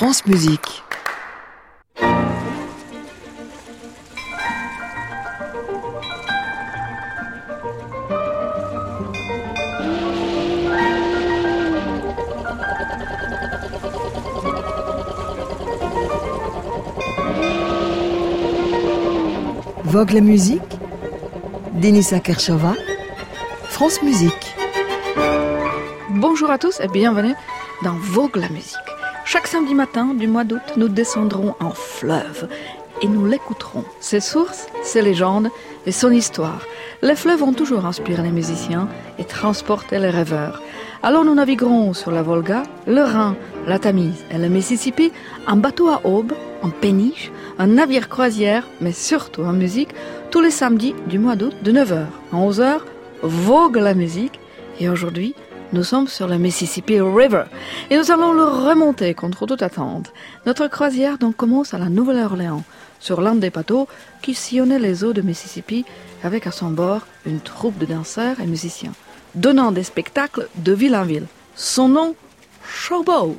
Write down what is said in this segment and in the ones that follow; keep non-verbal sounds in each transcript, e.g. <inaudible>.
France Musique. Vogue la musique, Denisa Kershova, France Musique. Bonjour à tous et bienvenue dans Vogue la musique. Chaque samedi matin du mois d'août, nous descendrons en fleuve et nous l'écouterons. Ses sources, ses légendes et son histoire. Les fleuves ont toujours inspiré les musiciens et transporté les rêveurs. Alors nous naviguerons sur la Volga, le Rhin, la Tamise et le Mississippi en bateau à aube, en péniche, un navire croisière, mais surtout en musique, tous les samedis du mois d'août de 9h à 11h, vogue la musique. Et aujourd'hui, nous sommes sur le Mississippi River et nous allons le remonter contre toute attente. Notre croisière donc commence à la Nouvelle-Orléans, sur l'un des bateaux qui sillonnait les eaux de Mississippi avec à son bord une troupe de danseurs et musiciens, donnant des spectacles de ville en ville. Son nom, Showboat.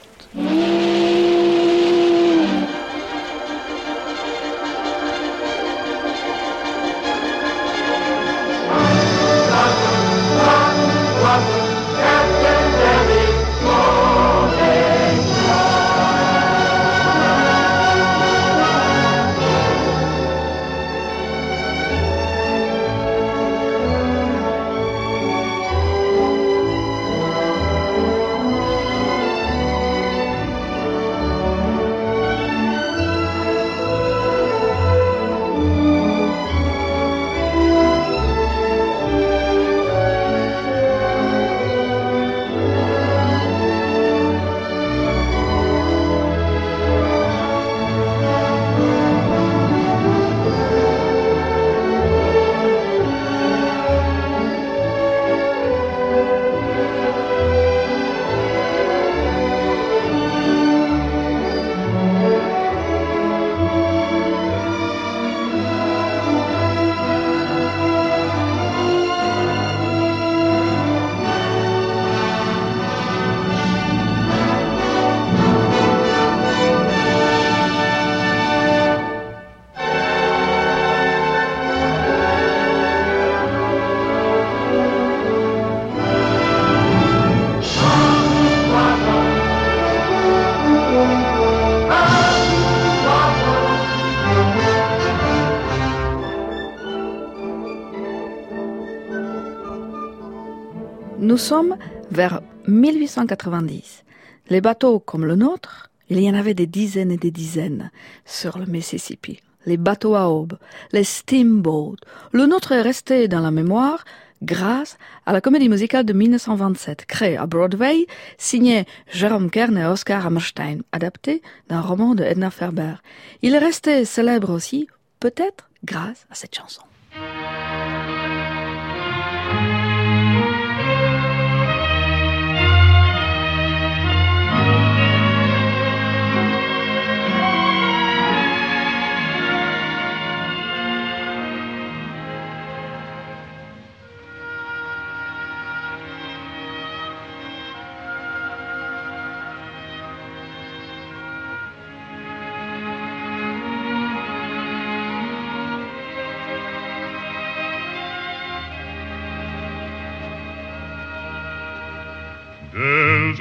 1890. Les bateaux comme le nôtre, il y en avait des dizaines et des dizaines sur le Mississippi. Les bateaux à aube, les steamboats. Le nôtre est resté dans la mémoire grâce à la comédie musicale de 1927, créée à Broadway, signée Jérôme Kern et Oscar Hammerstein, adaptée d'un roman de Edna Ferber. Il est resté célèbre aussi, peut-être grâce à cette chanson.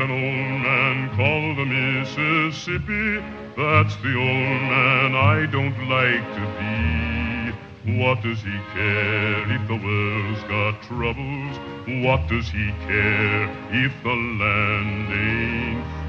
An old man called the Mississippi. That's the old man I don't like to be. What does he care if the world's got troubles? What does he care if the land ain't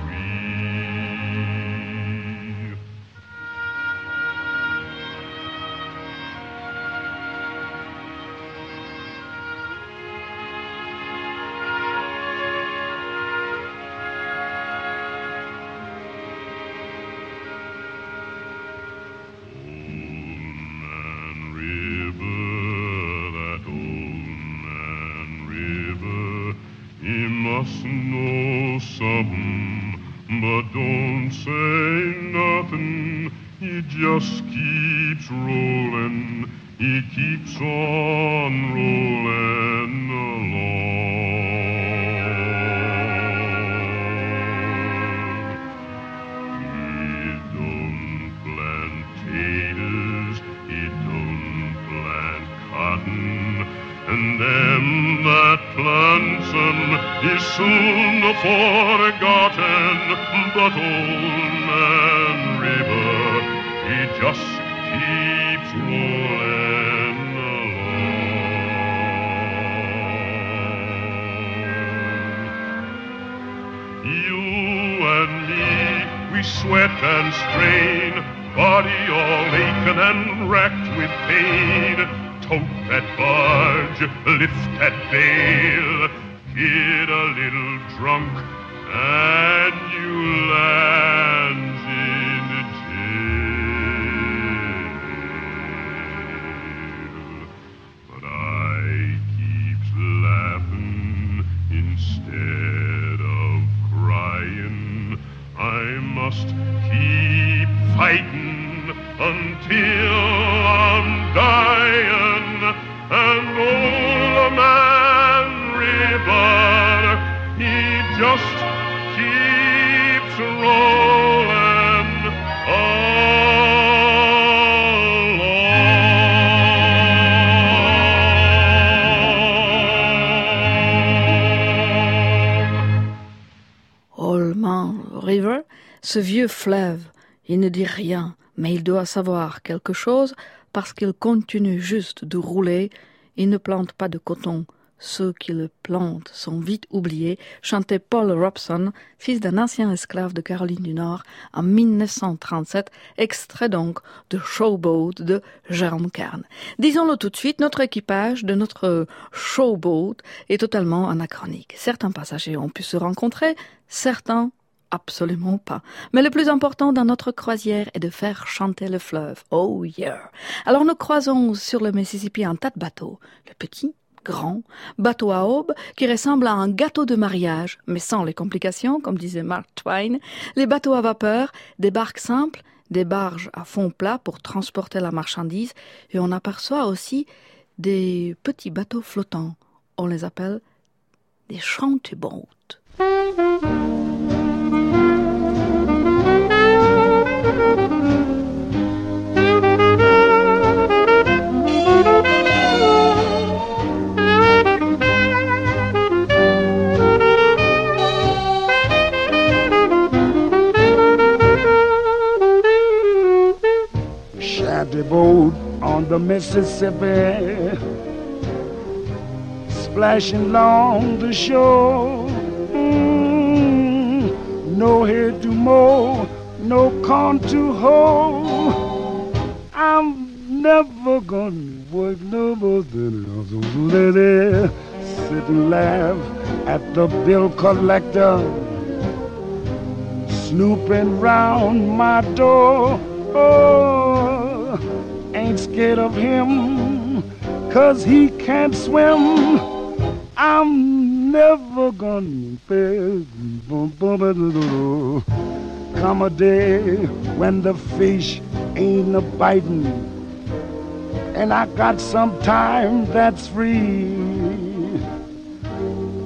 savoir quelque chose parce qu'il continue juste de rouler. Il ne plante pas de coton. Ceux qui le plantent sont vite oubliés, chantait Paul Robson, fils d'un ancien esclave de Caroline du Nord, en 1937, extrait donc de Showboat de Jérôme Kern. Disons-le tout de suite, notre équipage de notre Showboat est totalement anachronique. Certains passagers ont pu se rencontrer, certains Absolument pas. Mais le plus important dans notre croisière est de faire chanter le fleuve. Oh yeah. Alors nous croisons sur le Mississippi un tas de bateaux. Le petit, grand, bateau à aube qui ressemble à un gâteau de mariage, mais sans les complications, comme disait Mark Twain. Les bateaux à vapeur, des barques simples, des barges à fond plat pour transporter la marchandise, et on aperçoit aussi des petits bateaux flottants. On les appelle des. Shanty the Mississippi, splashing along the shore. Mm, no head to mow, no corn to hoe. I'm never gonna work no more than lady. Sit and laugh at the bill collector, snooping round my door. Oh, scared of him, cause he can't swim. I'm never gonna fail. Come a day when the fish ain't a biting, and I got some time that's free.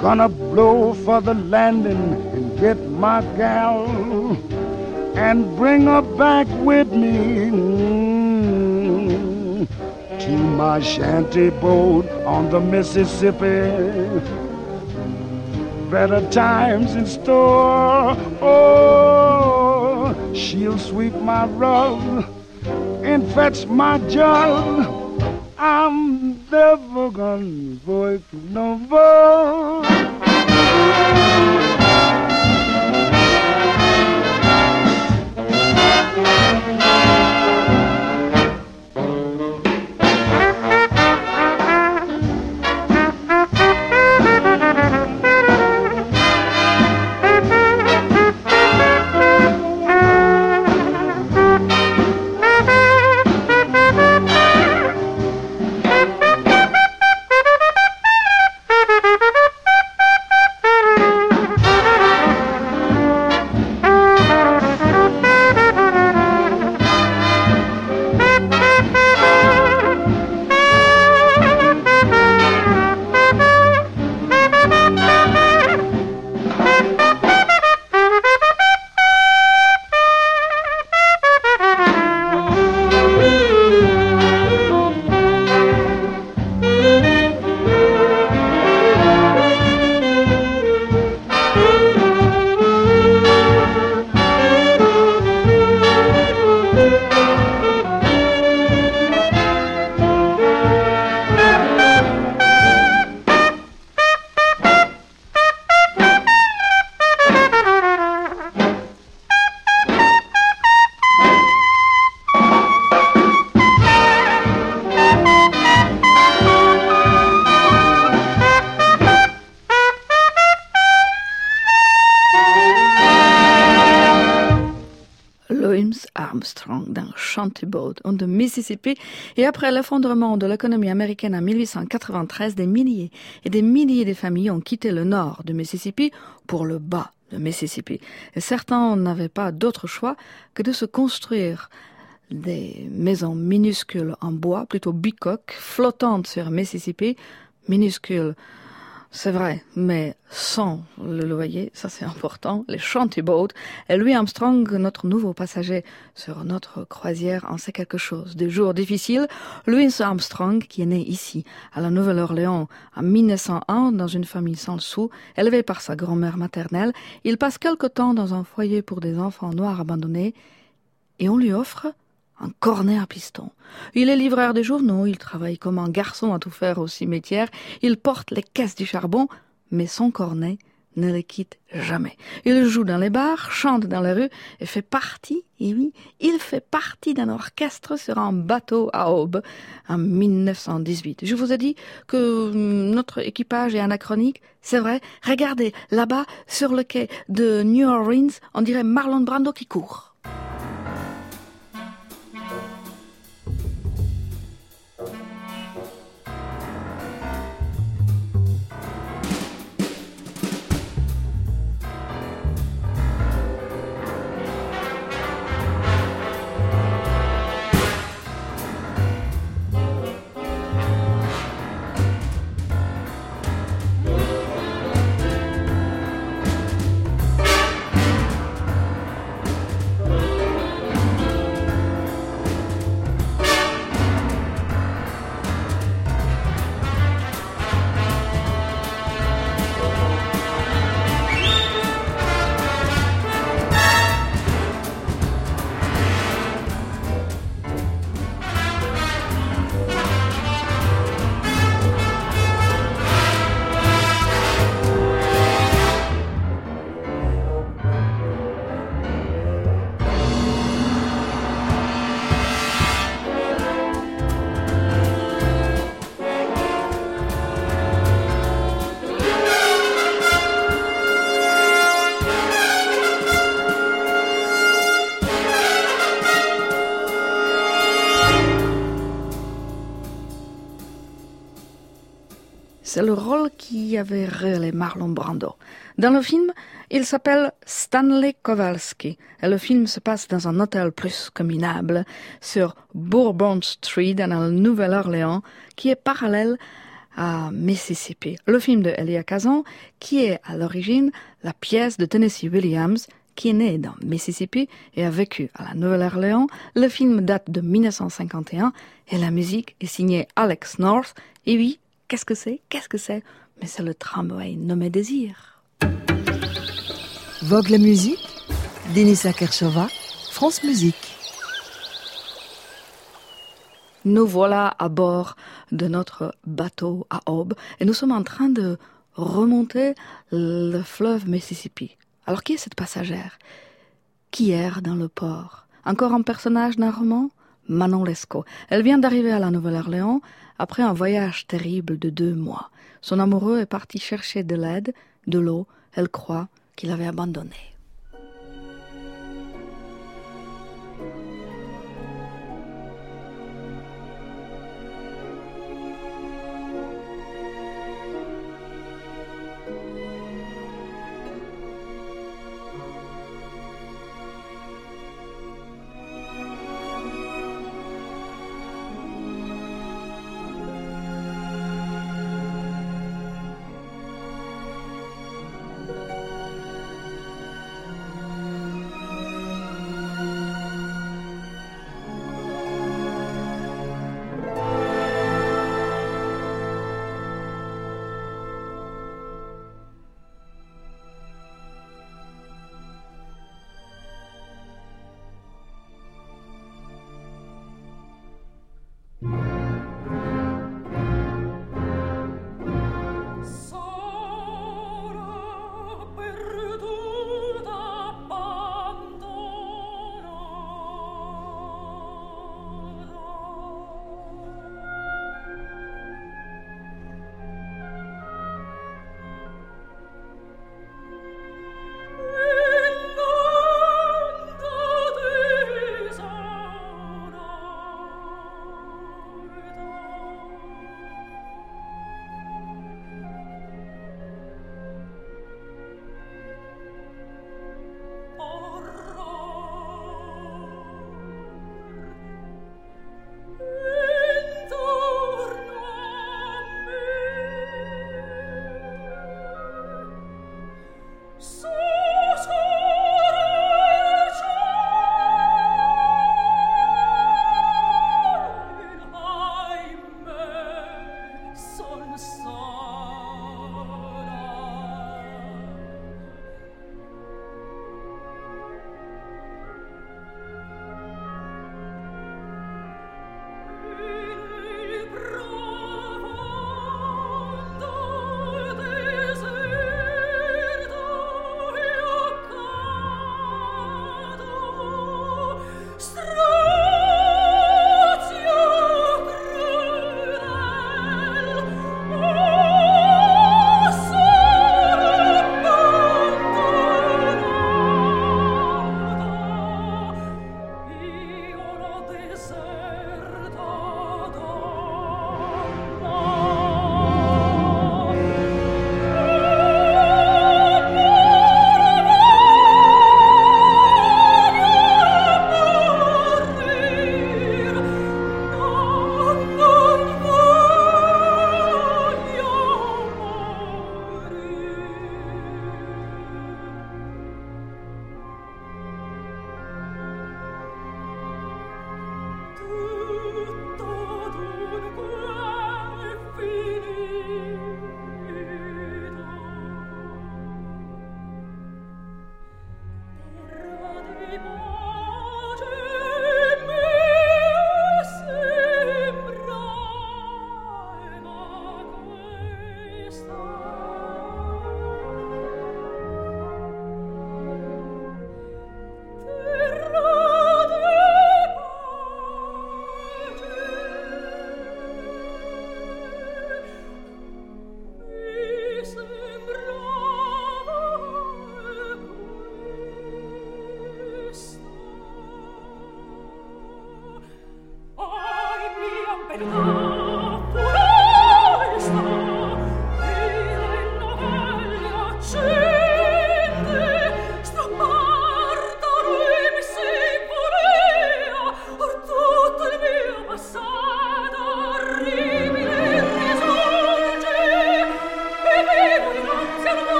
Gonna blow for the landing and get my gal and bring her back with me to my shanty boat on the Mississippi. Better times in store. Oh, she'll sweep my rug and fetch my jug. I'm never gonna work no more. Shantyboat on the Mississippi et après l'effondrement de l'économie américaine en 1893, des milliers et des milliers de familles ont quitté le nord du Mississippi pour le bas de Mississippi. Et certains n'avaient pas d'autre choix que de se construire des maisons minuscules en bois, plutôt bicoques, flottantes sur Mississippi, minuscules c'est vrai, mais sans le loyer, ça c'est important, les shanty boats, et Louis Armstrong, notre nouveau passager sur notre croisière, en sait quelque chose. Des jours difficiles, Louis Armstrong, qui est né ici, à la Nouvelle-Orléans, en 1901, dans une famille sans sous, élevé par sa grand-mère maternelle, il passe quelque temps dans un foyer pour des enfants noirs abandonnés, et on lui offre un cornet à piston. Il est livreur des journaux, il travaille comme un garçon à tout faire au cimetière, il porte les caisses du charbon, mais son cornet ne le quitte jamais. Il joue dans les bars, chante dans les rues et fait partie, et oui, il fait partie d'un orchestre sur un bateau à Aube en 1918. Je vous ai dit que notre équipage est anachronique, c'est vrai. Regardez, là-bas, sur le quai de New Orleans, on dirait Marlon Brando qui court. C'est le rôle qui avait révélé Marlon Brando. Dans le film, il s'appelle Stanley Kowalski et le film se passe dans un hôtel plus que minable sur Bourbon Street dans la Nouvelle-Orléans qui est parallèle à Mississippi. Le film de Elia Kazan qui est à l'origine la pièce de Tennessee Williams qui est né dans Mississippi et a vécu à la Nouvelle-Orléans. Le film date de 1951 et la musique est signée Alex North. Et oui, Qu'est-ce que c'est? Qu'est-ce que c'est? Mais c'est le tramway nommé Désir. Vogue la musique, Denisa Kershova, France Musique. Nous voilà à bord de notre bateau à Aube et nous sommes en train de remonter le fleuve Mississippi. Alors qui est cette passagère? Qui erre dans le port? Encore un personnage d'un roman? Manon Lescaut. Elle vient d'arriver à la Nouvelle-Orléans après un voyage terrible de deux mois. Son amoureux est parti chercher de l'aide, de l'eau. Elle croit qu'il avait abandonné.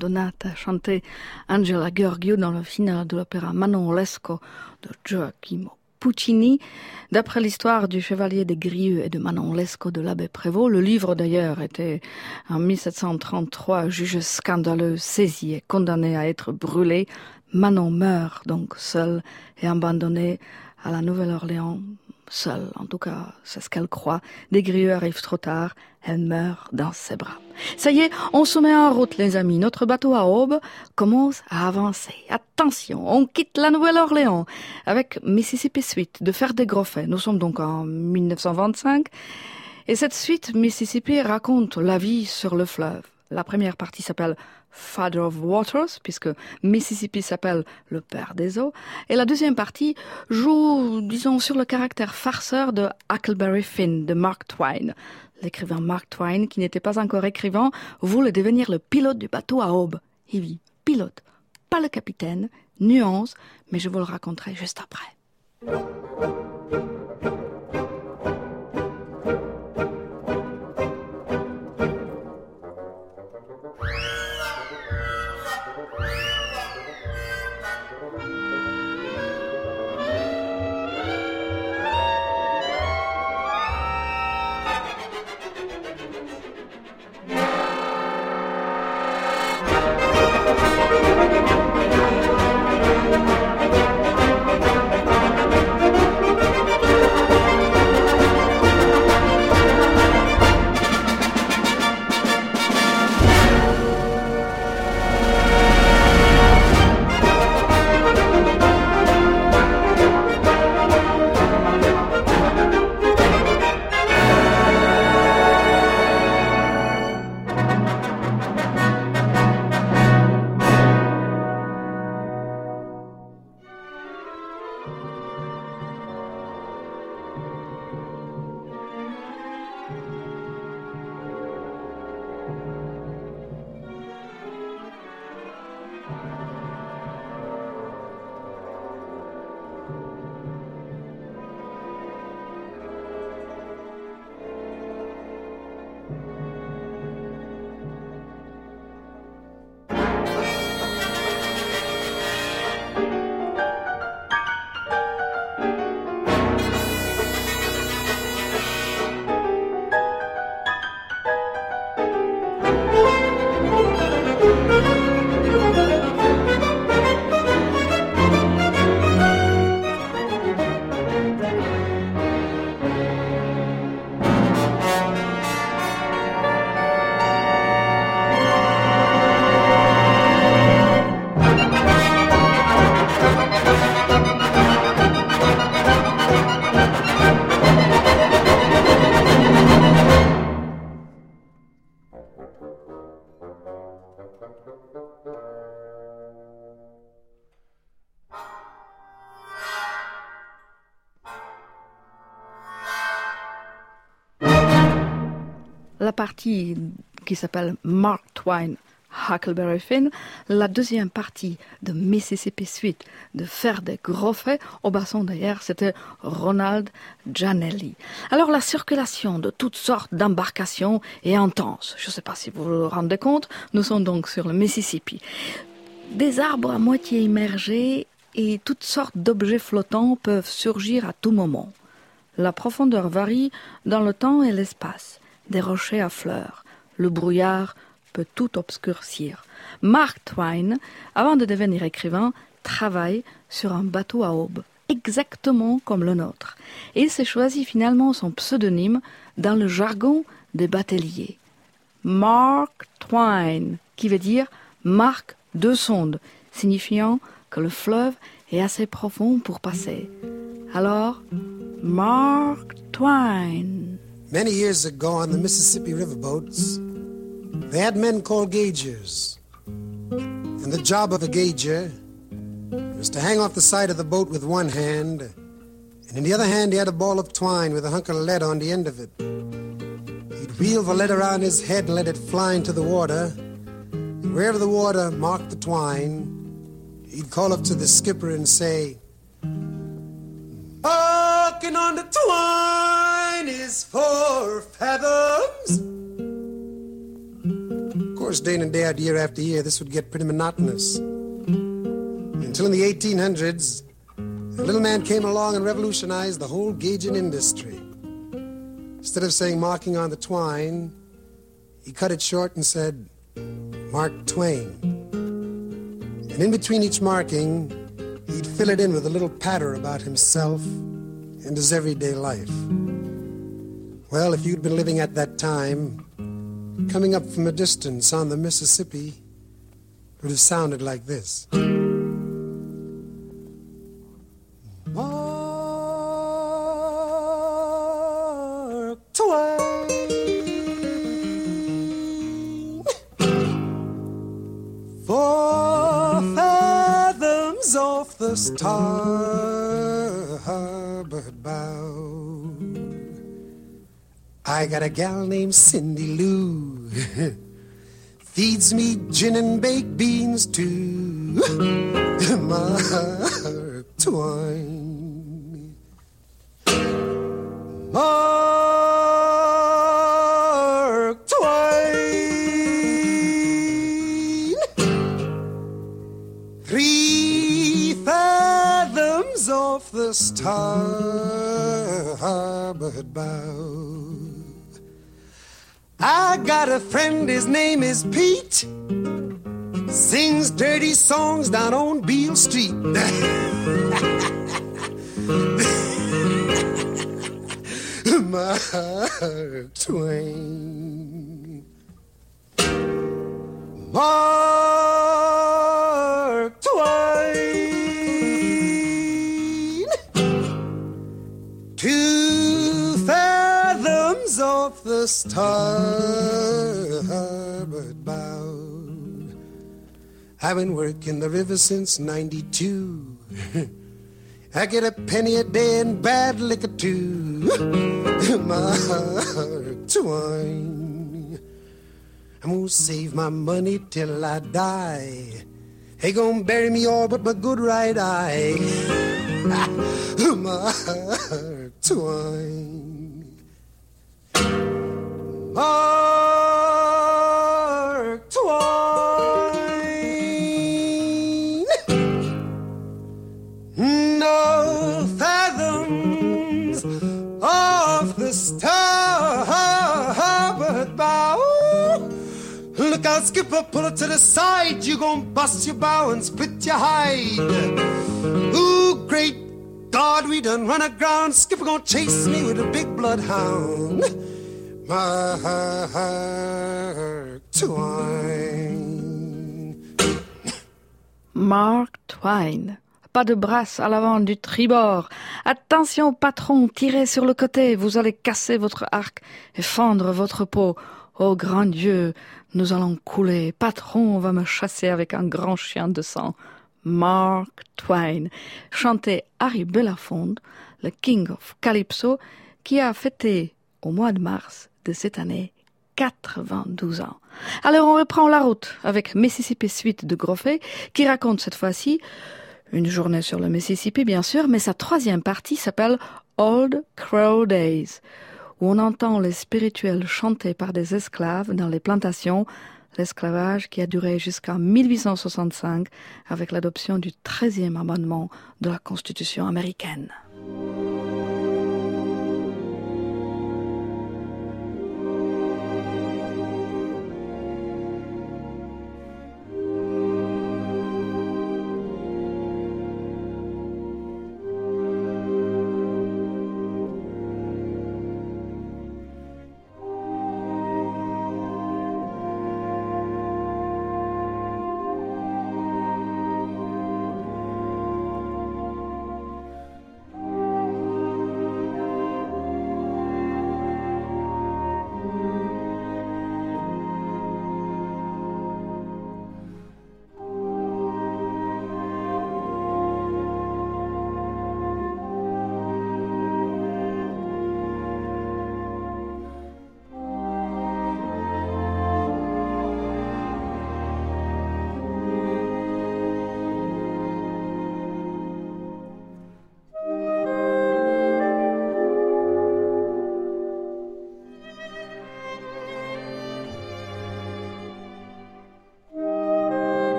Abbandonata, chantait Angela Gheorghiu dans le final de l'opéra Manon Lescaut de Gioacchino Puccini. D'après l'histoire du chevalier des Grieux et de Manon Lescaut de l'abbé Prévost, le livre d'ailleurs était en 1733 juge scandaleux, saisi et condamné à être brûlé. Manon meurt donc seule et abandonnée à la Nouvelle-Orléans seule, en tout cas, c'est ce qu'elle croit. Des grieux arrivent trop tard, elle meurt dans ses bras. Ça y est, on se met en route, les amis. Notre bateau à aube commence à avancer. Attention, on quitte la Nouvelle-Orléans avec Mississippi Suite de Faire des Groffets. Nous sommes donc en 1925. Et cette suite, Mississippi raconte la vie sur le fleuve. La première partie s'appelle Father of Waters, puisque Mississippi s'appelle le père des eaux. Et la deuxième partie joue, disons, sur le caractère farceur de Huckleberry Finn de Mark Twain. L'écrivain Mark Twain, qui n'était pas encore écrivain, voulait devenir le pilote du bateau à aube. Il vit pilote, pas le capitaine, nuance, mais je vous le raconterai juste après. La partie qui s'appelle Mark Twain Huckleberry Finn, la deuxième partie de Mississippi Suite de Faire des gros faits, au basson d'ailleurs, c'était Ronald Gianelli. Alors la circulation de toutes sortes d'embarcations est intense. Je ne sais pas si vous vous rendez compte, nous sommes donc sur le Mississippi. Des arbres à moitié immergés et toutes sortes d'objets flottants peuvent surgir à tout moment. La profondeur varie dans le temps et l'espace. Des rochers à fleurs, le brouillard, peut tout obscurcir. Mark Twain, avant de devenir écrivain, travaille sur un bateau à aube, exactement comme le nôtre. Et il s'est choisi finalement son pseudonyme dans le jargon des bateliers. Mark Twain, qui veut dire Mark de sonde, signifiant que le fleuve est assez profond pour passer. Alors, Mark Twain. Many years ago on the Mississippi riverboats, They had men called gaugers. And the job of a gauger was to hang off the side of the boat with one hand, and in the other hand he had a ball of twine with a hunk of lead on the end of it. He'd wheel the lead around his head and let it fly into the water. And wherever the water marked the twine, he'd call up to the skipper and say, Walking on the twine is four fathoms Of course, day in and day out, year after year, this would get pretty monotonous. Until in the 1800s, a little man came along and revolutionized the whole gauging industry. Instead of saying marking on the twine, he cut it short and said, Mark Twain. And in between each marking, he'd fill it in with a little patter about himself and his everyday life. Well, if you'd been living at that time, coming up from a distance on the Mississippi would have sounded like this. Got a gal named Cindy Lou. <laughs> Feeds me gin and baked beans too. <laughs> Twain. A friend, his name is Pete. Sings dirty songs down on Beale Street. <laughs> Mark Twain. Mark starboard bow. I've been working the river since 92. I get a penny a day and bad liquor too. <laughs> Mark Twain. I'm gonna save my money till I die. They gonna bury me all but my good right eye. <laughs> Mark Twain. Mark Twain. No fathoms off the starboard bow. Look out, skipper, pull it to the side. You gon' bust your bow and split your hide. Ooh, great God, we done run aground. Skipper gon' chase me with a big bloodhound. Mark Twain. Pas de brasse à l'avant du tribord. Attention, patron, tirez sur le côté, vous allez casser votre arc et fendre votre peau. Oh grand Dieu, nous allons couler, patron va me chasser avec un grand chien de sang. Mark Twain, chantait Harry Belafonte, le King of Calypso, qui a fêté au mois de mars cette année 92 ans. Alors on reprend la route avec Mississippi Suite de Groffet, qui raconte cette fois-ci une journée sur le Mississippi, bien sûr, mais sa troisième partie s'appelle Old Crow Days où on entend les spirituels chantés par des esclaves dans les plantations, l'esclavage qui a duré jusqu'en 1865 avec l'adoption du 13e amendement de la Constitution américaine.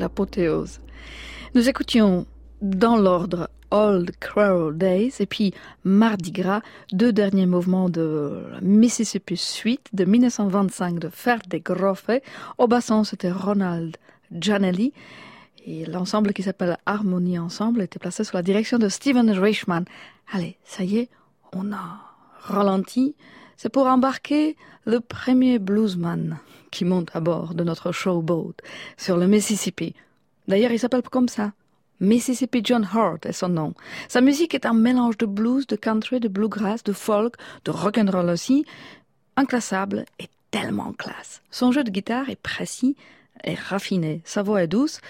L'apothéose. Nous écoutions dans l'ordre Old Crow Days et puis Mardi Gras, deux derniers mouvements de Mississippi Suite de 1925 de Ferde Groffe. Au basson, c'était Ronald Janelli. Et l'ensemble qui s'appelle Harmonie Ensemble était placé sous la direction de Steven Reichman. Allez, ça y est, on a ralenti. C'est pour embarquer le premier bluesman qui monte à bord de notre showboat sur le Mississippi. D'ailleurs, il s'appelle comme ça. Mississippi John Hart est son nom. Sa musique est un mélange de blues, de country, de bluegrass, de folk, de rock'n'roll aussi. Inclassable et tellement classe. Son jeu de guitare est précis et raffiné. Sa voix est douce.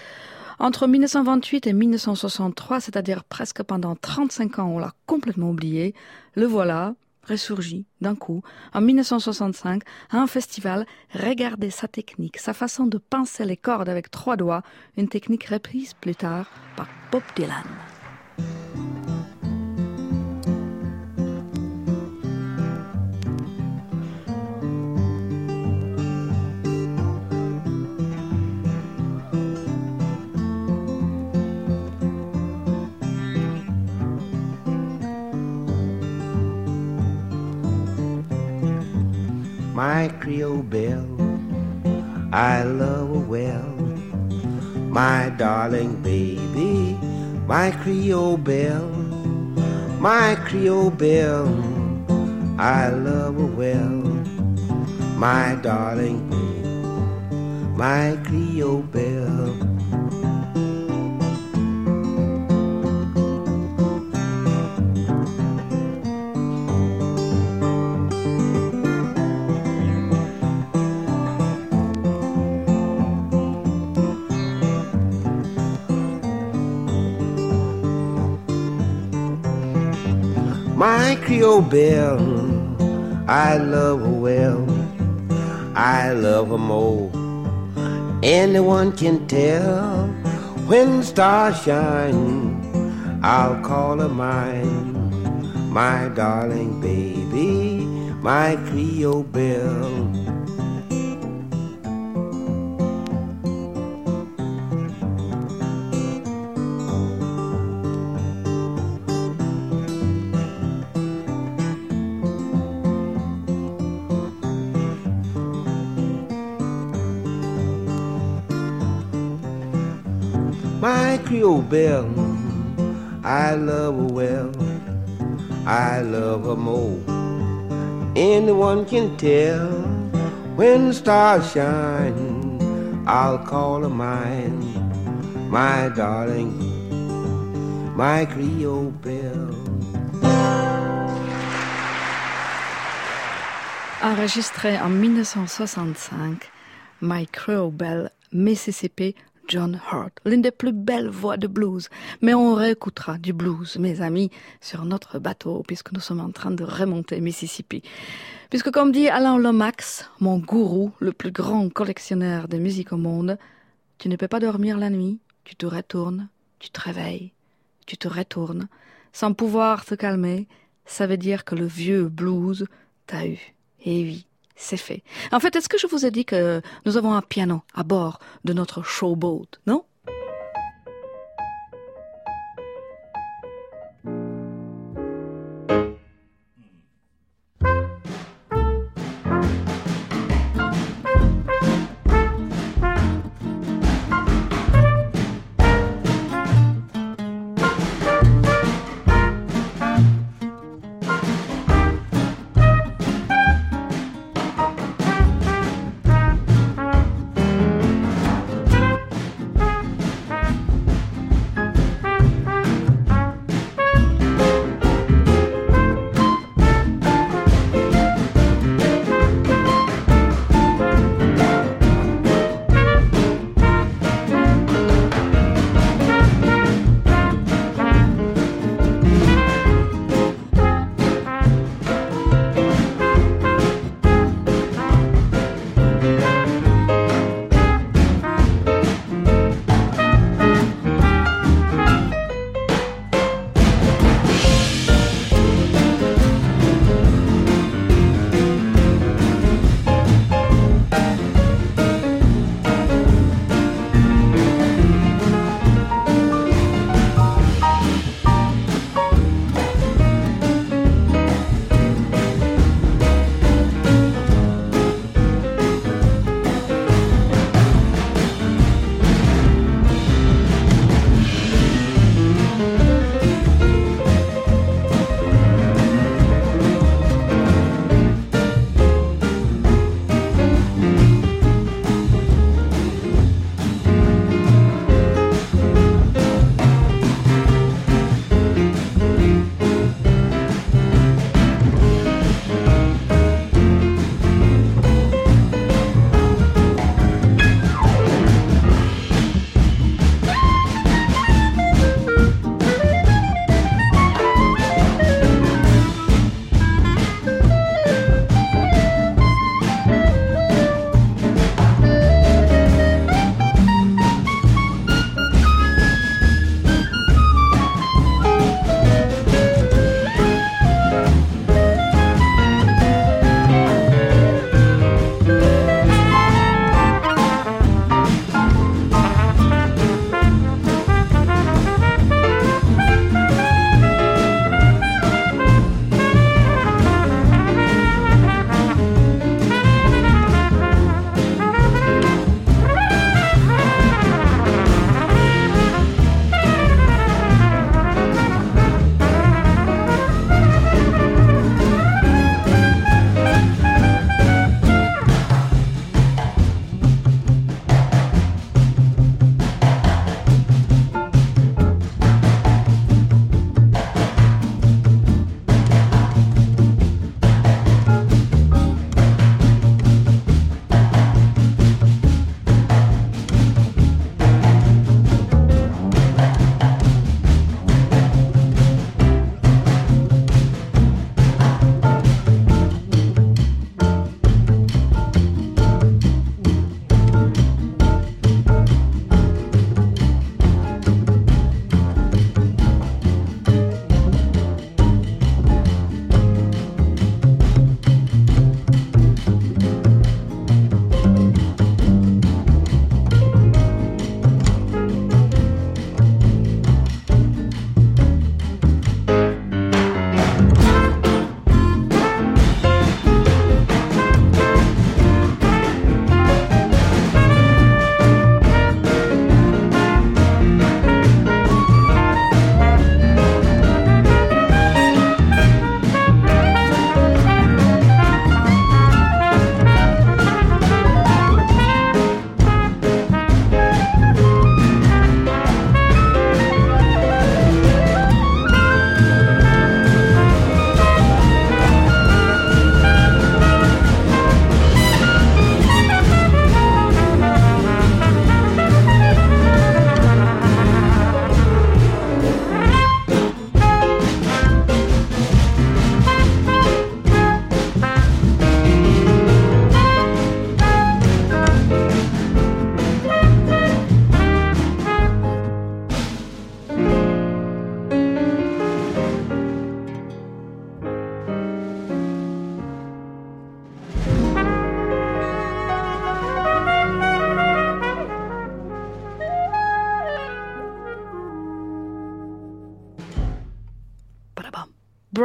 Entre 1928 et 1963, c'est-à-dire presque pendant 35 ans, on l'a complètement oublié. Le voilà, ressurgit d'un coup, en 1965, à un festival, regardez sa technique, sa façon de pincer les cordes avec trois doigts, une technique reprise plus tard par Bob Dylan. My Creole belle. I love her well, my darling baby, my Creole belle, my Creole belle. I love her well, my darling baby, my Creole belle. My Creole belle. I love her well, I love her more. Anyone can tell when stars shine, I'll call her mine, my darling baby, my Creole belle. Creole. I love her well. I love her more. Anyone can tell when the stars shine. I'll call her mine, my darling, my Creole. Enregistré en 1965, My Creole Belle, Mississippi, John Hurt, l'une des plus belles voix de blues. Mais on réécoutera du blues, mes amis, sur notre bateau, puisque nous sommes en train de remonter Mississippi. Puisque comme dit Alain Lomax, mon gourou, le plus grand collectionneur de musique au monde, tu ne peux pas dormir la nuit, tu te retournes, tu te réveilles, tu te retournes, sans pouvoir te calmer, ça veut dire que le vieux blues t'a eu. Et oui, c'est fait. En fait, est-ce que je vous ai dit que nous avons un piano à bord de notre showboat, non?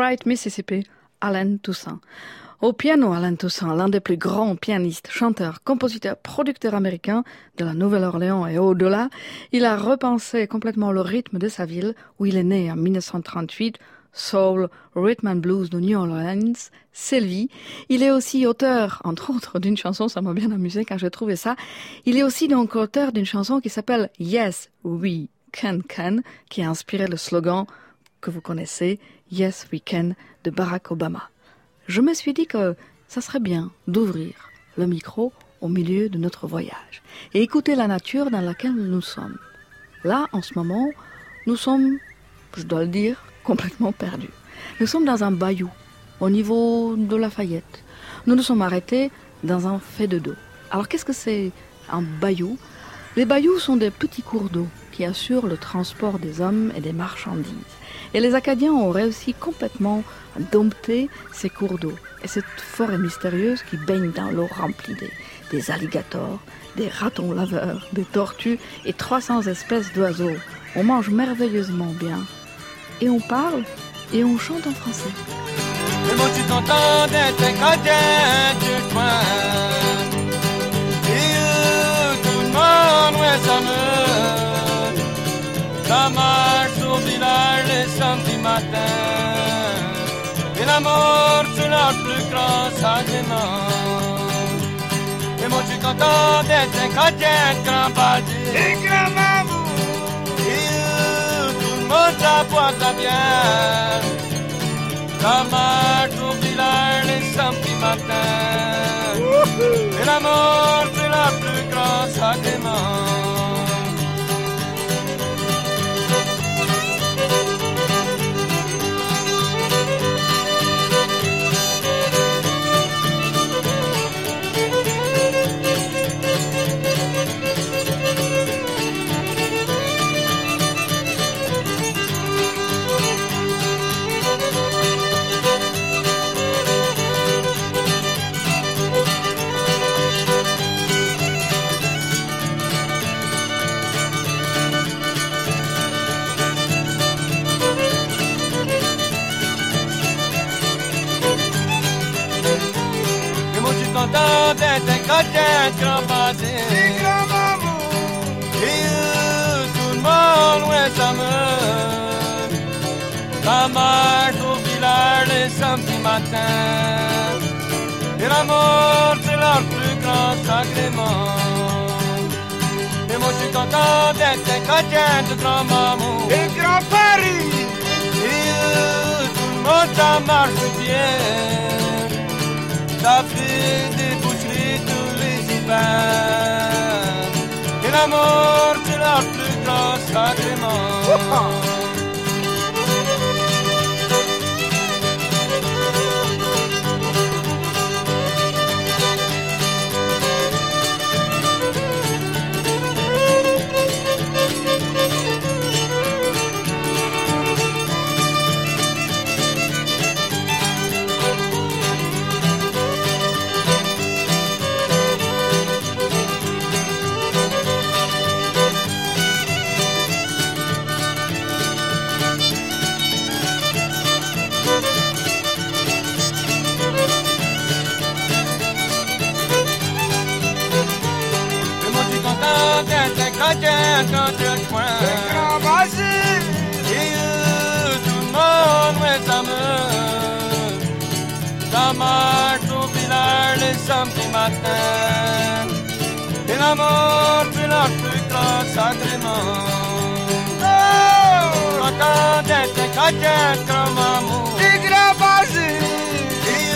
Bright Mississippi, Alain Toussaint. Au piano, Alain Toussaint, l'un des plus grands pianistes, chanteurs, compositeurs, producteurs américains de la Nouvelle-Orléans et au-delà, il a repensé complètement le rythme de sa ville où il est né en 1938 soul, rhythm and blues de New Orleans, Sylvie. Il est aussi auteur, entre autres, d'une chanson, ça m'a bien amusé quand j'ai trouvé ça. Il est aussi donc auteur d'une chanson qui s'appelle Yes, We Can Can, qui a inspiré le slogan que vous connaissez, Yes, We Can, de Barack Obama. Je me suis dit que ça serait bien d'ouvrir le micro au milieu de notre voyage et écouter la nature dans laquelle nous sommes. Là, en ce moment, nous sommes, je dois le dire, <laughs> complètement perdu. Nous sommes dans un bayou, au niveau de Lafayette. Nous nous sommes arrêtés dans un fait de dos. Alors qu'est-ce que c'est un bayou? Les bayous sont des petits cours d'eau qui assurent le transport des hommes et des marchandises. Et les Acadiens ont réussi complètement à dompter ces cours d'eau et cette forêt mystérieuse qui baigne dans l'eau remplie des, alligators, des ratons laveurs, des tortues et 300 espèces d'oiseaux. On mange merveilleusement bien et on parle et on chante en français. Ça marche au village les samedis matins Et la mort, c'est leur plus grand sacrement Et moi tu t'entends d'être un chrétien grand bâti Et grand mamou monta poata bien La marche au village les samedis matins Et la mort c'est la plus grande sacrement d'être chrétien grand passé. grand amour. Et tout le monde, ouais, ça me. Ça marche au village les samedis matins. Et la mort, c'est leur plus grand sacrement. Et moi, je suis content d'être un chrétien de grand maman. Et grand Paris. Et tout le monde, ça marche bien. Ça fait des et la mort c'est la plus grand sacrement. Marche au village les samedis matins. Et la mort, c'est la plus grand sacrement. Oh, content d'être chacun comme amour. C'est grand Basile. Et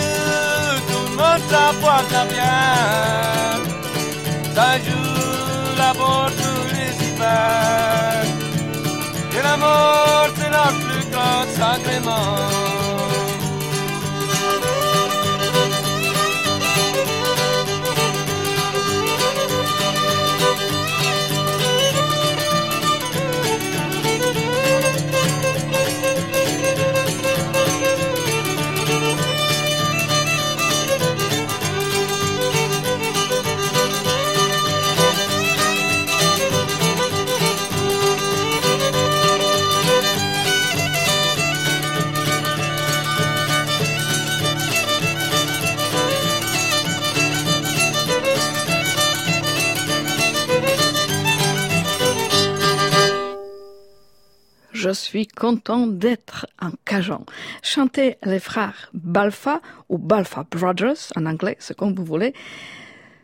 tout le monde, ça porte bien. Ça joue la porte et la mort c'est la plus grande sacrement. Je suis content d'être un Cajun. Chantaient les frères Balfa ou Balfa Brothers en anglais, c'est comme vous voulez.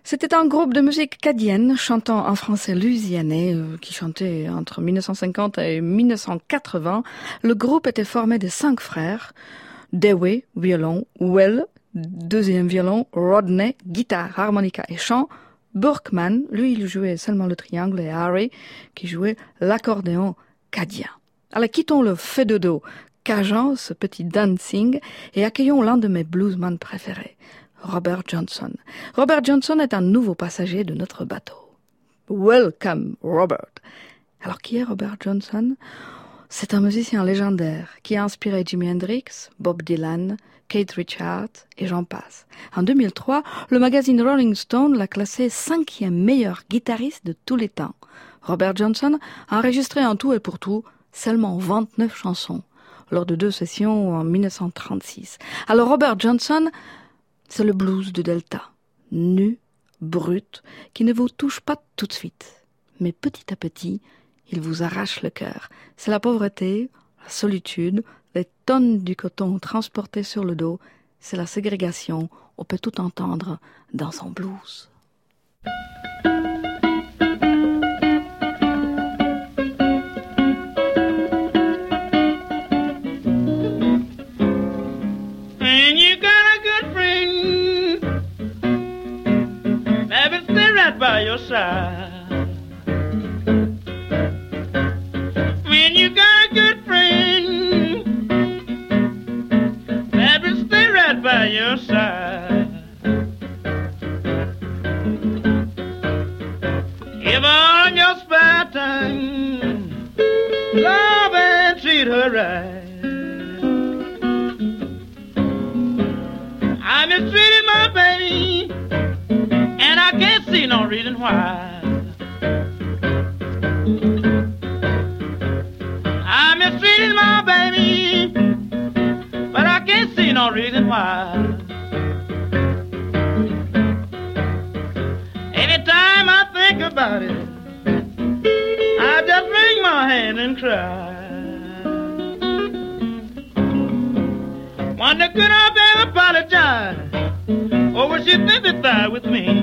C'était un groupe de musique cadienne chantant en français louisianais euh, qui chantait entre 1950 et 1980. Le groupe était formé de cinq frères. Dewey, violon, Well, deuxième violon, Rodney, guitare, harmonica et chant, Burkman, lui, il jouait seulement le triangle et Harry, qui jouait l'accordéon cadien. Alors quittons le fait de dos, cajun, ce petit dancing, et accueillons l'un de mes bluesmen préférés, Robert Johnson. Robert Johnson est un nouveau passager de notre bateau. Welcome, Robert. Alors qui est Robert Johnson? C'est un musicien légendaire qui a inspiré Jimi Hendrix, Bob Dylan, Kate Richards et j'en passe. En 2003, le magazine Rolling Stone l'a classé cinquième meilleur guitariste de tous les temps. Robert Johnson a enregistré en tout et pour tout seulement 29 chansons lors de deux sessions en 1936. Alors Robert Johnson, c'est le blues du Delta. Nu, brut, qui ne vous touche pas tout de suite. Mais petit à petit, il vous arrache le cœur. C'est la pauvreté, la solitude, les tonnes du coton transportées sur le dos, c'est la ségrégation, on peut tout entendre dans son blues. By your side. When you got a good friend, baby, stay right by your side. Give her your spare time, love and treat her right. See no reason why. I mistreated my baby, but I can't see no reason why. Anytime I think about it, I just wring my hand and cry. Wonder could I ever apologize? Or would she sympathize with me?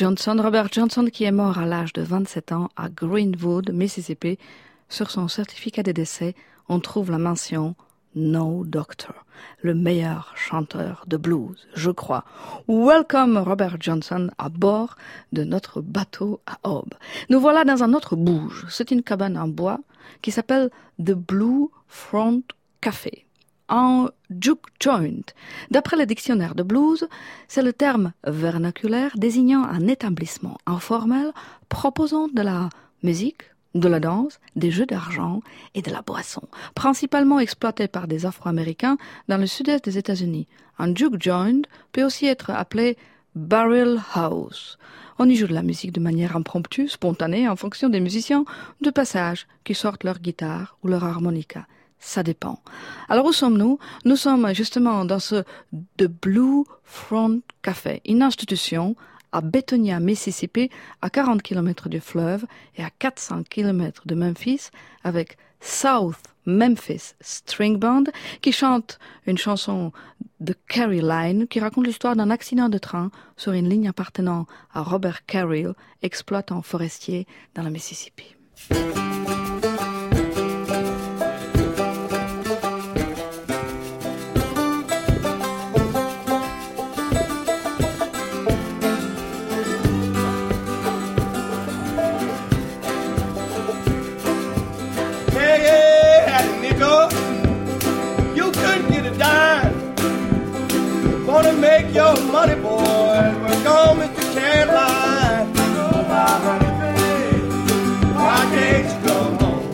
Johnson. Robert Johnson qui est mort à l'âge de 27 ans à Greenwood, Mississippi. Sur son certificat de décès, on trouve la mention No Doctor, le meilleur chanteur de blues, je crois. Welcome Robert Johnson à bord de notre bateau à Aube. Nous voilà dans un autre bouge. C'est une cabane en bois qui s'appelle The Blue Front Café en juke joint. D'après le dictionnaire de blues, c'est le terme vernaculaire désignant un établissement informel proposant de la musique, de la danse, des jeux d'argent et de la boisson, principalement exploité par des Afro-Américains dans le sud-est des États-Unis. Un juke joint peut aussi être appelé barrel house. On y joue de la musique de manière impromptue, spontanée, en fonction des musiciens de passage qui sortent leur guitare ou leur harmonica. Ça dépend. Alors où sommes-nous? Nous sommes justement dans ce The Blue Front Café, une institution à Betonia, Mississippi, à 40 km du fleuve et à 400 km de Memphis, avec South Memphis String Band, qui chante une chanson de Carrie Line, qui raconte l'histoire d'un accident de train sur une ligne appartenant à Robert Carrill, exploitant forestier dans le Mississippi. Make your money, boy. We're gone, Mr. Caroline. Oh, my honey, baby, why can't you come home?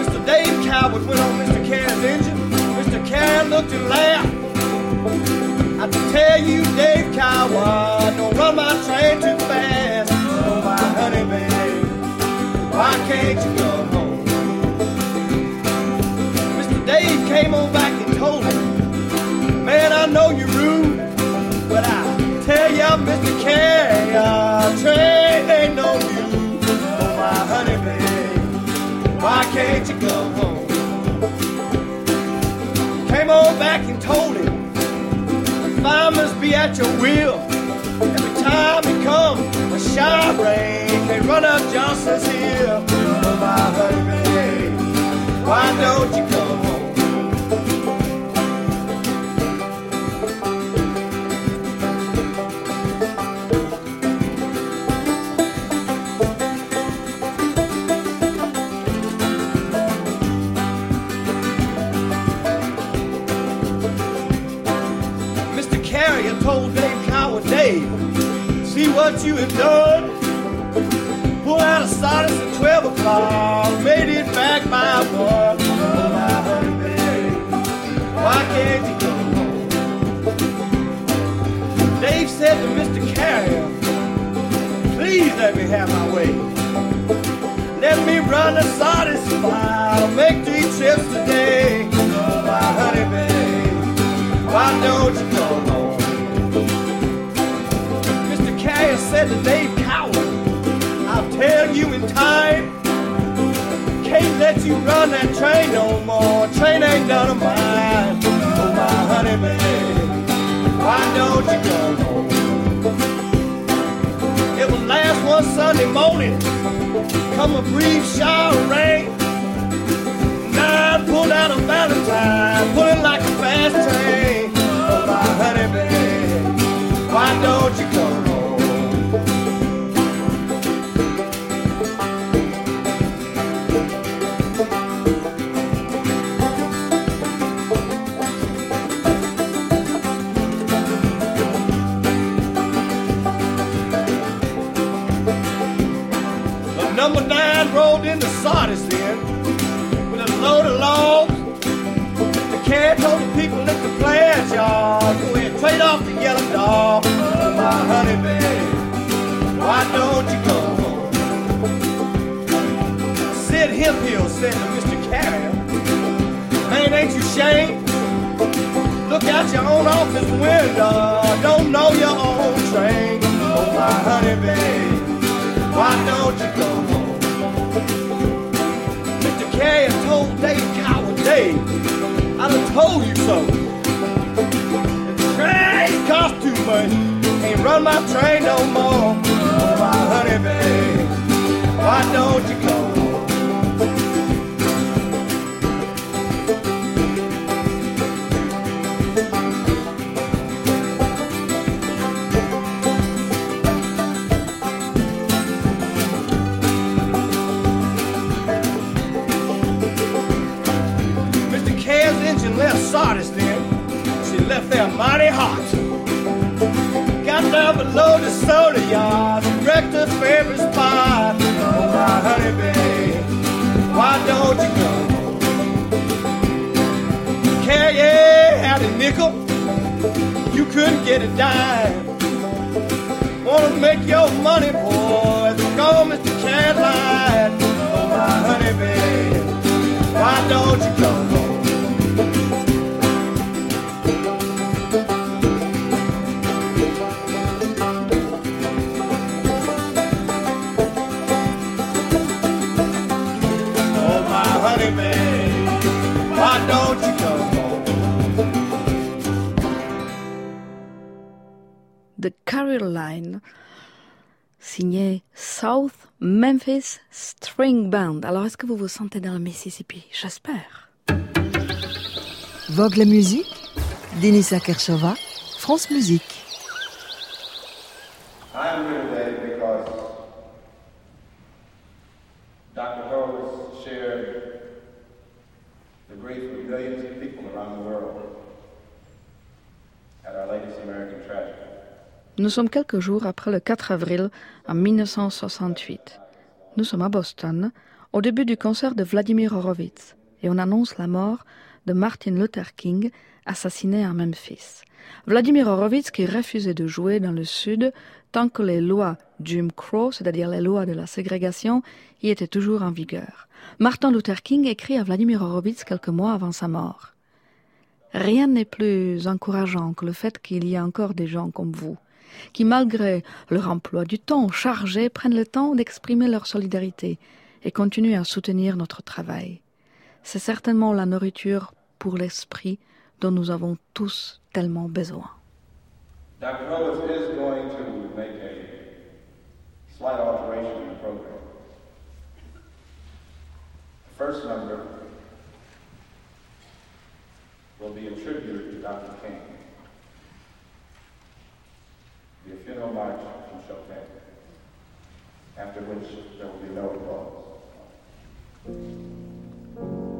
Mr. Dave Coward went on Mr. Care's engine. Mr. Care looked and laughed. I tell you, Dave Coward, don't run my train too fast. Oh, my honey, baby, why can't you come home? Mr. Dave came on know you're rude, but I tell ya, Mr. Carey, train ain't no use. Oh, my honey, babe, why can't you come home? Came on back and told him, the fire must be at your will. Every time it comes, a shower rain can run up Johnson's Hill. Oh, my honey, babe, why don't you come home? See what you have done. Pull out a solace at 12 o'clock, made it back by one. Oh, my honey, baby, why can't you come home? Dave said to Mr. Carrier, please let me have my way. Let me run the solace file, make three trips today. Oh, my honey, baby, why don't you come home? Said to Dave Coward, I'll tell you in time. Can't let you run that train no more. Train ain't none of mine. Oh, my honey, baby, why don't you come home? It was last one Sunday morning. Come a brief shower rain. Nine pulled out a Valentine, pulling like a fast train. Oh, my honey, baby, why don't you come rolled into Sardis then with a load of logs. The cat told the people at the plant yard, go ahead, trade off the yellow dog. Oh, my honey baby, why don't you go home? Sid Hemphill said to Mr. Carrier, man, ain't you ashamed? Look out your own office window, don't know your own train. Oh, my honey baby, why don't you go home? Mr. Carrier told Dave Coward, Dave, I done told you so. Train cost too much. Can't run my train no more. Oh, my honey, babe, why don't you go? Sardis then. She left there mighty hot. Got down below the soda yard, wrecked her favorite spot. Oh, my honey babe, why don't you home? Carrier had a nickel, you couldn't get a dime. Wanna make your money, boy, go Mr. Caroline. Oh, my honey babe, why don't you come signé South Memphis String Band. Alors, est-ce que vous vous sentez dans le Mississippi? J'espère. Vogue la musique, Denisa Kershova, France Musique. I'm here today because Dr. Rose shared the grief of millions of people around the world at our latest American tragedy. Nous sommes quelques jours après le 4 avril en 1968. Nous sommes à Boston, au début du concert de Vladimir Horowitz, et on annonce la mort de Martin Luther King, assassiné à Memphis. Vladimir Horowitz qui refusait de jouer dans le Sud tant que les lois Jim Crow, c'est-à-dire les lois de la ségrégation, y étaient toujours en vigueur. Martin Luther King écrit à Vladimir Horowitz quelques mois avant sa mort. Rien n'est plus encourageant que le fait qu'il y ait encore des gens comme vous, qui, malgré leur emploi du temps chargé, prennent le temps d'exprimer leur solidarité et continuent à soutenir notre travail. C'est certainement la nourriture pour l'esprit dont nous avons tous tellement besoin. First number will Dr. King. Be a funeral march from Chopin, after which there will be no applause.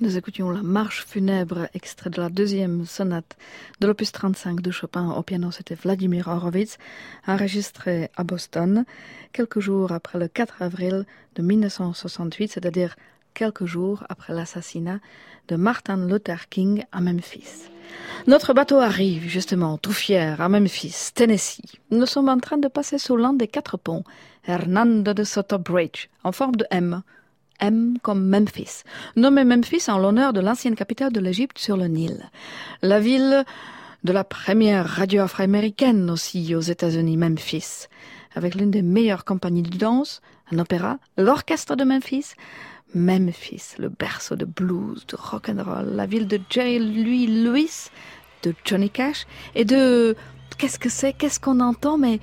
Nous écoutions la marche funèbre, extrait de la deuxième sonate de l'opus 35 de Chopin au piano. C'était Vladimir Horowitz, enregistré à Boston quelques jours après le 4 avril de 1968, c'est-à-dire quelques jours après l'assassinat de Martin Luther King à Memphis. Notre bateau arrive justement, tout fier, à Memphis, Tennessee. Nous sommes en train de passer sous l'un des quatre ponts, Hernando de Soto Bridge, en forme de M. M comme Memphis, nommé Memphis en l'honneur de l'ancienne capitale de l'Égypte sur le Nil. La ville de la première radio afro-américaine aussi aux États-Unis, Memphis, avec l'une des meilleures compagnies de danse, un opéra, l'orchestre de Memphis, Memphis, le berceau de blues, de rock and roll, la ville de Jerry Louis Lewis, de Johnny Cash et de qu'est-ce que c'est, qu'est-ce qu'on entend, mais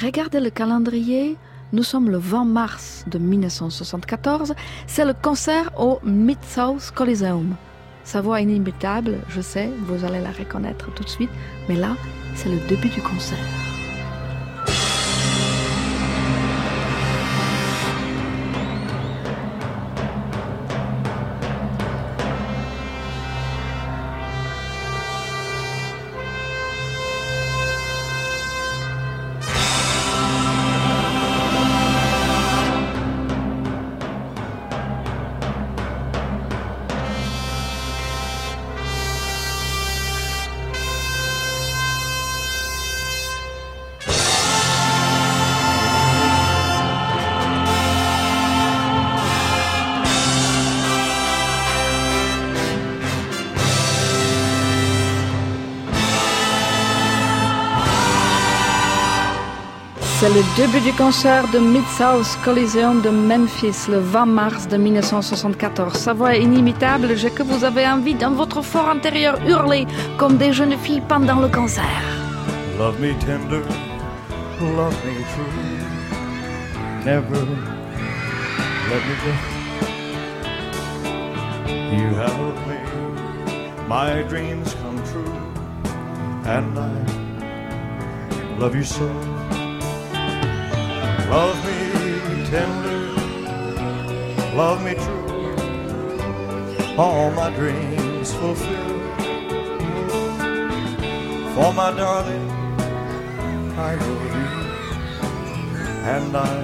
regardez le calendrier, nous sommes le 20 mars de 1974. C'est le concert au Mid-South Coliseum. Sa voix inimitable, je sais, vous allez la reconnaître tout de suite, mais là, c'est le début du concert. Le début du concert de Mid-South Coliseum de Memphis le 20 mars de 1974. Sa voix inimitable, j'ai que vous avez envie dans votre fort intérieur hurler comme des jeunes filles pendant le concert. Love me tender, love me true. Never let me go. You help me, my dreams come true. And I love you so. Love me tender, love me true, all my dreams fulfill. For my darling, I love you, and I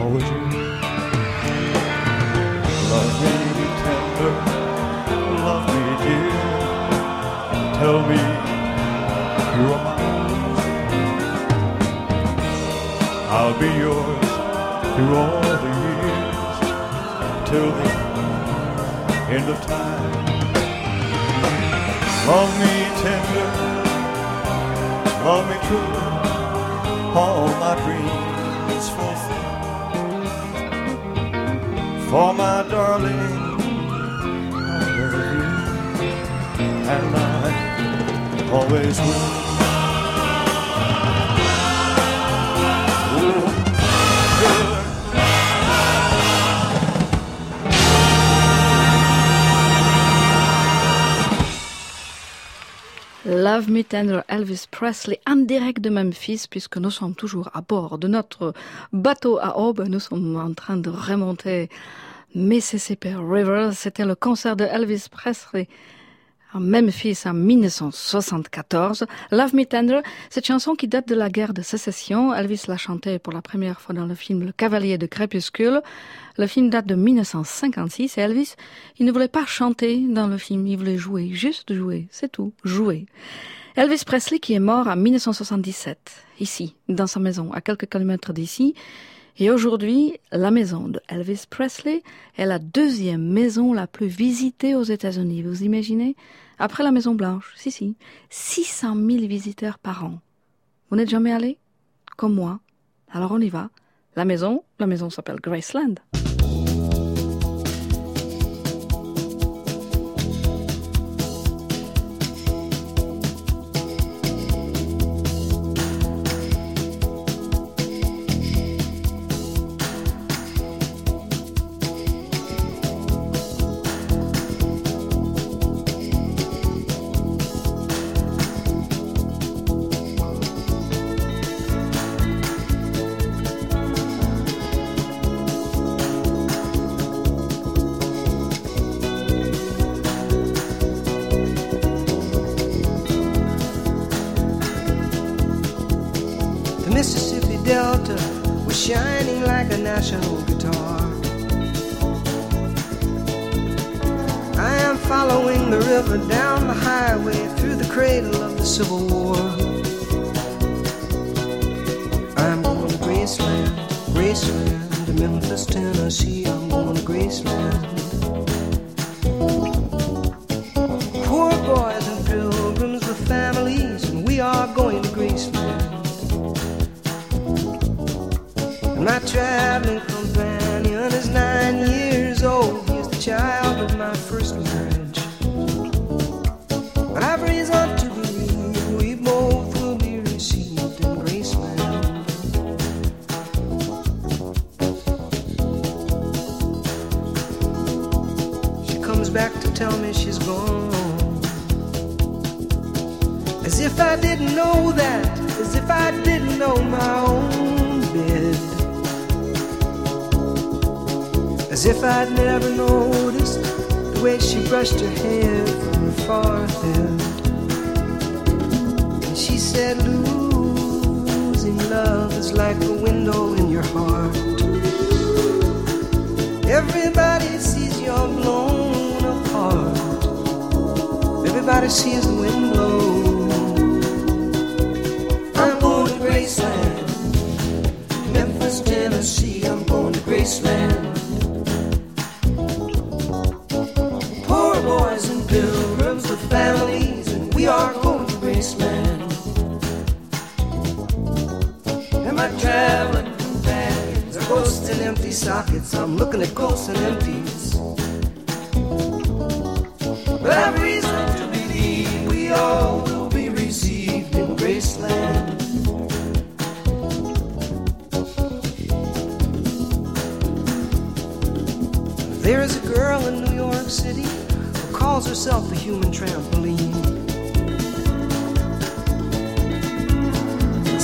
always will. Love me tender, love me dear, tell me you are I'll be yours through all the years till the end of time. Love me tender, love me true, all my dreams fulfill. For my darling, I love you, and I always will. Love Me Tender Elvis Presley en direct de Memphis puisque nous sommes toujours à bord de notre bateau à aube. Nous sommes en train de remonter Mississippi River. C'était le concert de Elvis Presley à Memphis en 1974. Love Me Tender, cette chanson qui date de la guerre de sécession. Elvis l'a chantée pour la première fois dans le film Le Cavalier de Crépuscule. Le film date de 1956 et Elvis, il ne voulait pas chanter dans le film, il voulait jouer, juste jouer, c'est tout, jouer. Elvis Presley qui est mort en 1977, ici, dans sa maison, à quelques kilomètres d'ici. Et aujourd'hui, la maison de Elvis Presley est la deuxième maison la plus visitée aux États-Unis. Vous imaginez? Après la Maison Blanche, si, si. 600 000 visiteurs par an. Vous n'êtes jamais allé? Comme moi. Alors on y va. La maison, la maison s'appelle Graceland.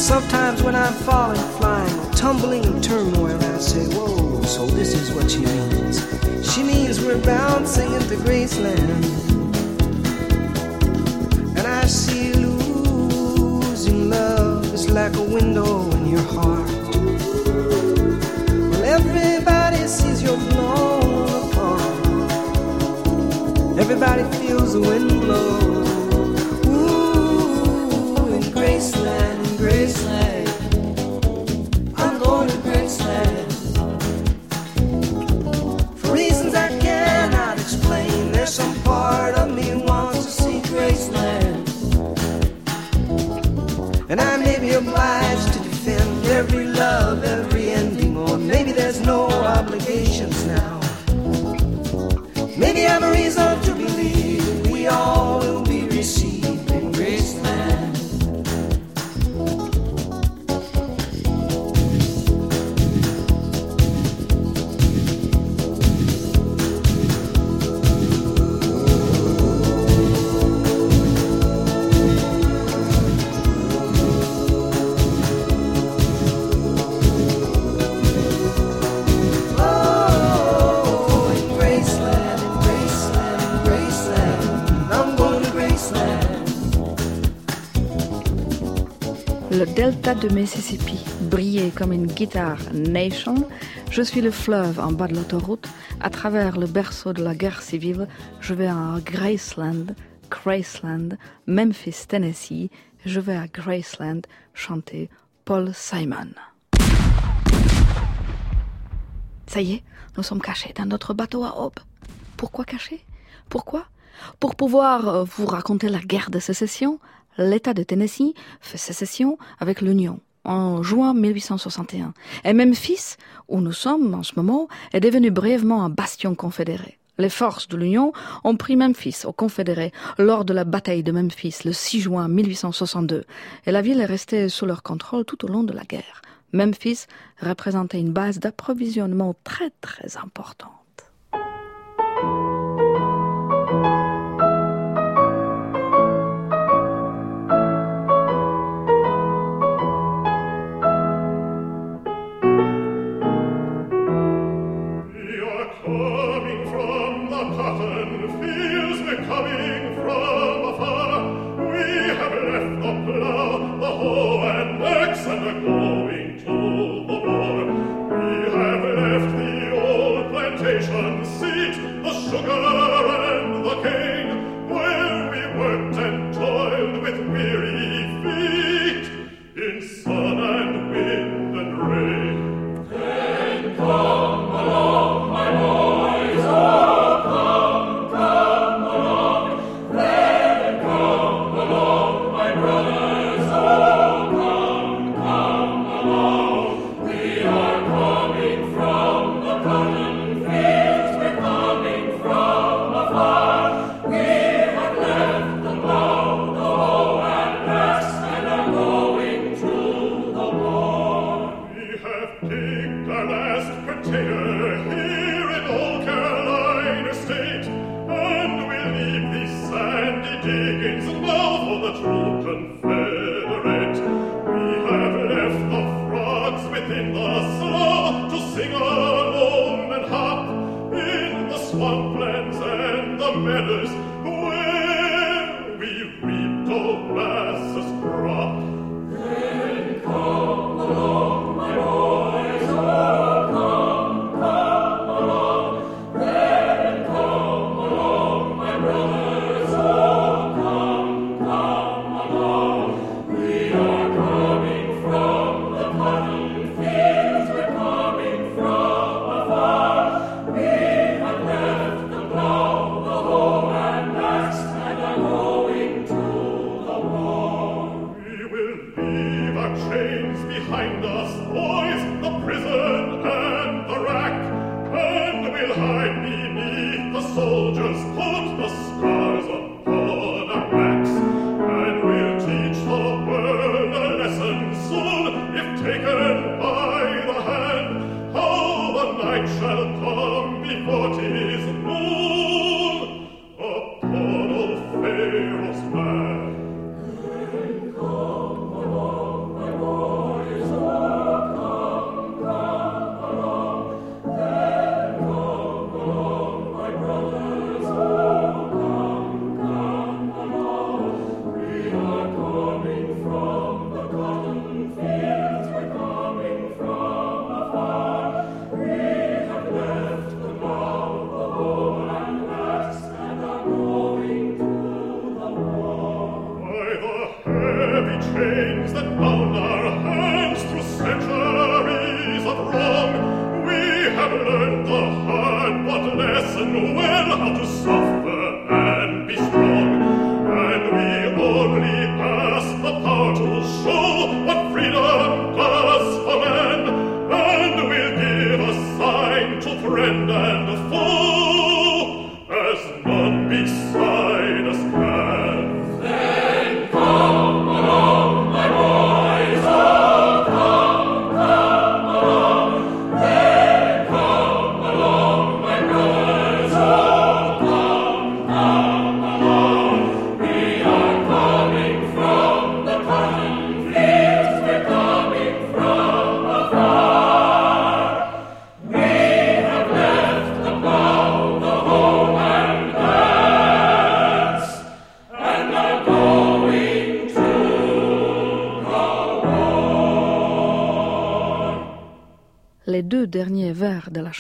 Sometimes when I'm falling, flying, tumbling in turmoil, I say, Whoa, so this is what she means. She means we're bouncing into Graceland. And I see losing love is like a window in your heart. Well, everybody sees you're blown apart. Everybody feels the wind blow. And I may be obliged to defend every love, every delta de Mississippi brillait comme une guitare nation. Je suis le fleuve en bas de l'autoroute. À travers le berceau de la guerre civile, je vais à Graceland, Graceland, Memphis, Tennessee. Je vais à Graceland chanter Paul Simon. Ça y est, nous sommes cachés dans notre bateau à aube. Pourquoi cachés? Pourquoi? Pour pouvoir euh, vous raconter la guerre de sécession, l'État de Tennessee fait sécession avec l'Union en juin 1861. Et Memphis, où nous sommes en ce moment, est devenu brièvement un bastion confédéré. Les forces de l'Union ont pris Memphis aux Confédérés lors de la bataille de Memphis le 6 juin 1862 et la ville est restée sous leur contrôle tout au long de la guerre. Memphis représentait une base d'approvisionnement très très importante.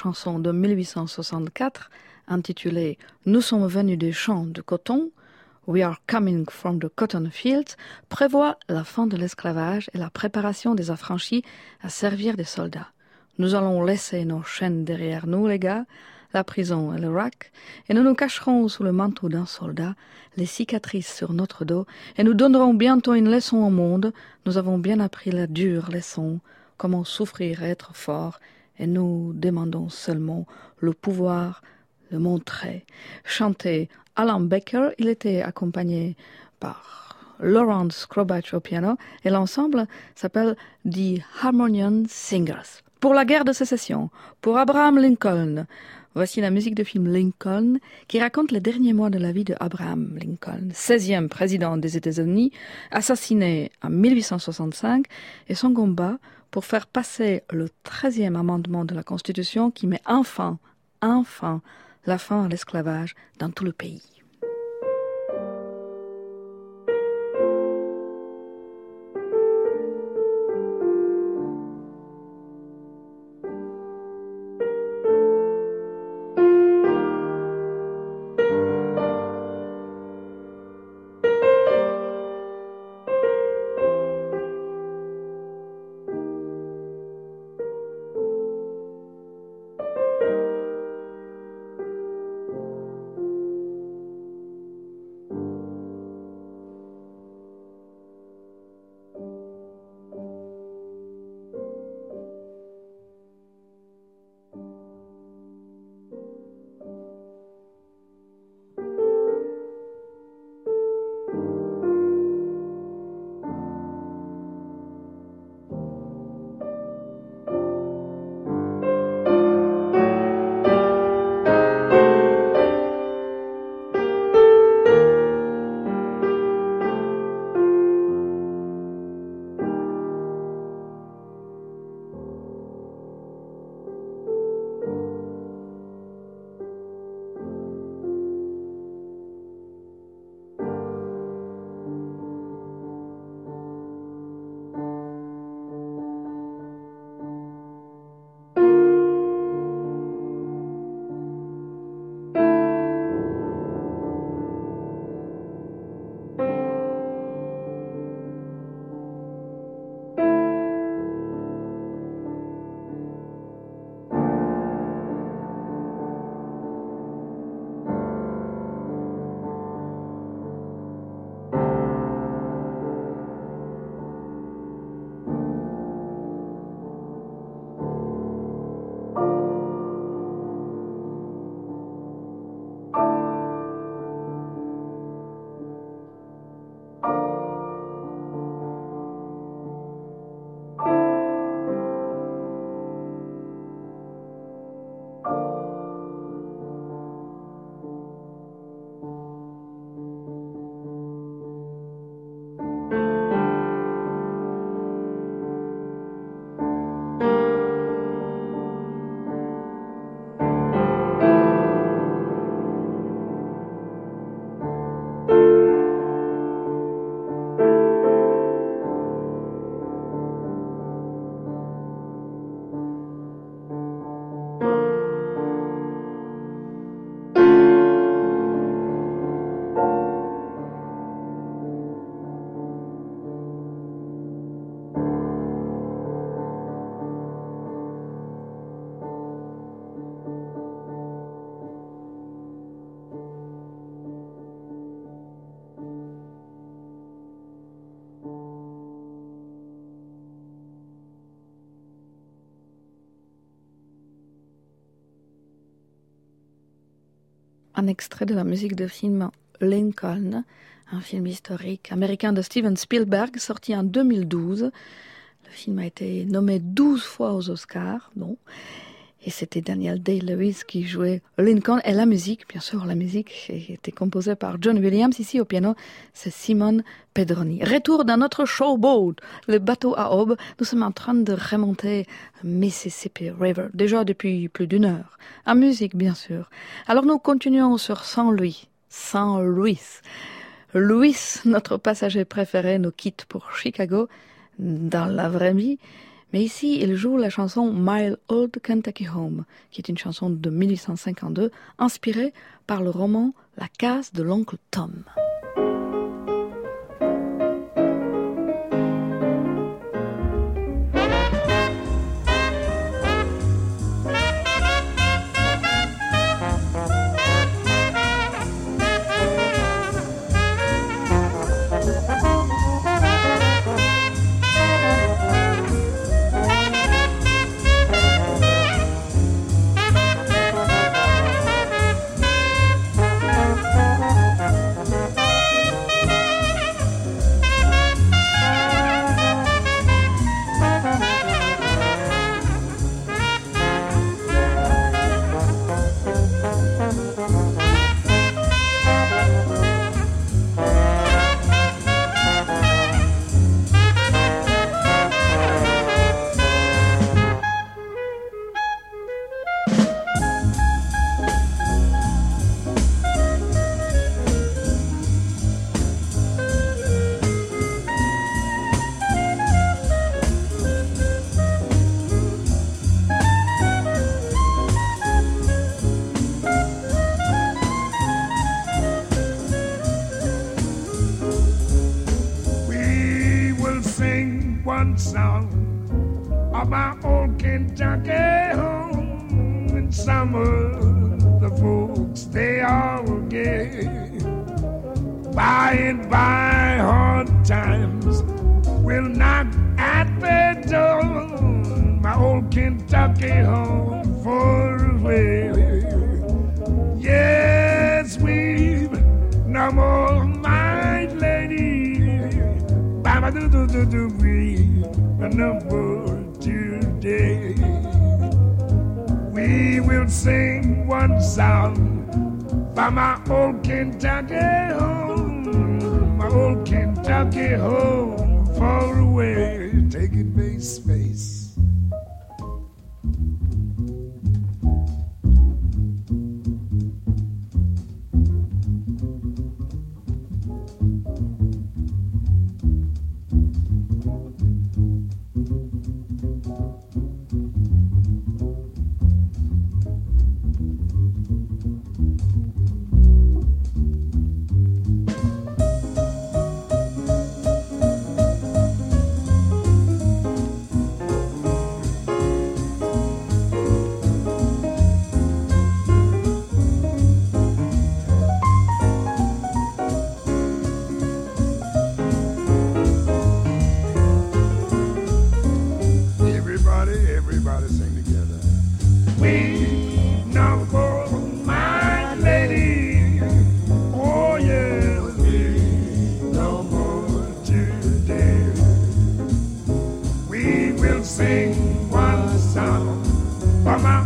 Chanson de 1864 intitulée Nous sommes venus des champs de coton, We are coming from the cotton fields, prévoit la fin de l'esclavage et la préparation des affranchis à servir des soldats. Nous allons laisser nos chaînes derrière nous, les gars, la prison et le rack, et nous nous cacherons sous le manteau d'un soldat, les cicatrices sur notre dos, et nous donnerons bientôt une leçon au monde. Nous avons bien appris la dure leçon, comment souffrir et être fort, et nous demandons seulement le pouvoir de montrer. Chanté Alan Baker, il était accompagné par Lawrence Krobach au piano et l'ensemble s'appelle The Harmonian Singers. Pour la guerre de sécession, pour Abraham Lincoln, Voici la musique de film Lincoln qui raconte les derniers mois de la vie de Abraham Lincoln, 16e président des États-Unis, assassiné en 1865 et son combat pour faire passer le 13e amendement de la Constitution qui met enfin, enfin, la fin à l'esclavage dans tout le pays. Un extrait de la musique du film Lincoln, un film historique américain de Steven Spielberg sorti en 2012. Le film a été nommé 12 fois aux Oscars, non et c'était Daniel Day-Lewis qui jouait Lincoln. Et la musique, bien sûr, la musique était composée par John Williams. Ici au piano, c'est Simone Pedroni. Retour dans notre showboat, le bateau à aube. Nous sommes en train de remonter Mississippi River, déjà depuis plus d'une heure. En musique, bien sûr. Alors nous continuons sur Saint-Louis. Saint-Louis. Louis, notre passager préféré, nous quitte pour Chicago dans la vraie vie. Mais ici, il joue la chanson My Old Kentucky Home, qui est une chanson de 1852 inspirée par le roman La case de l'oncle Tom. sing one song for my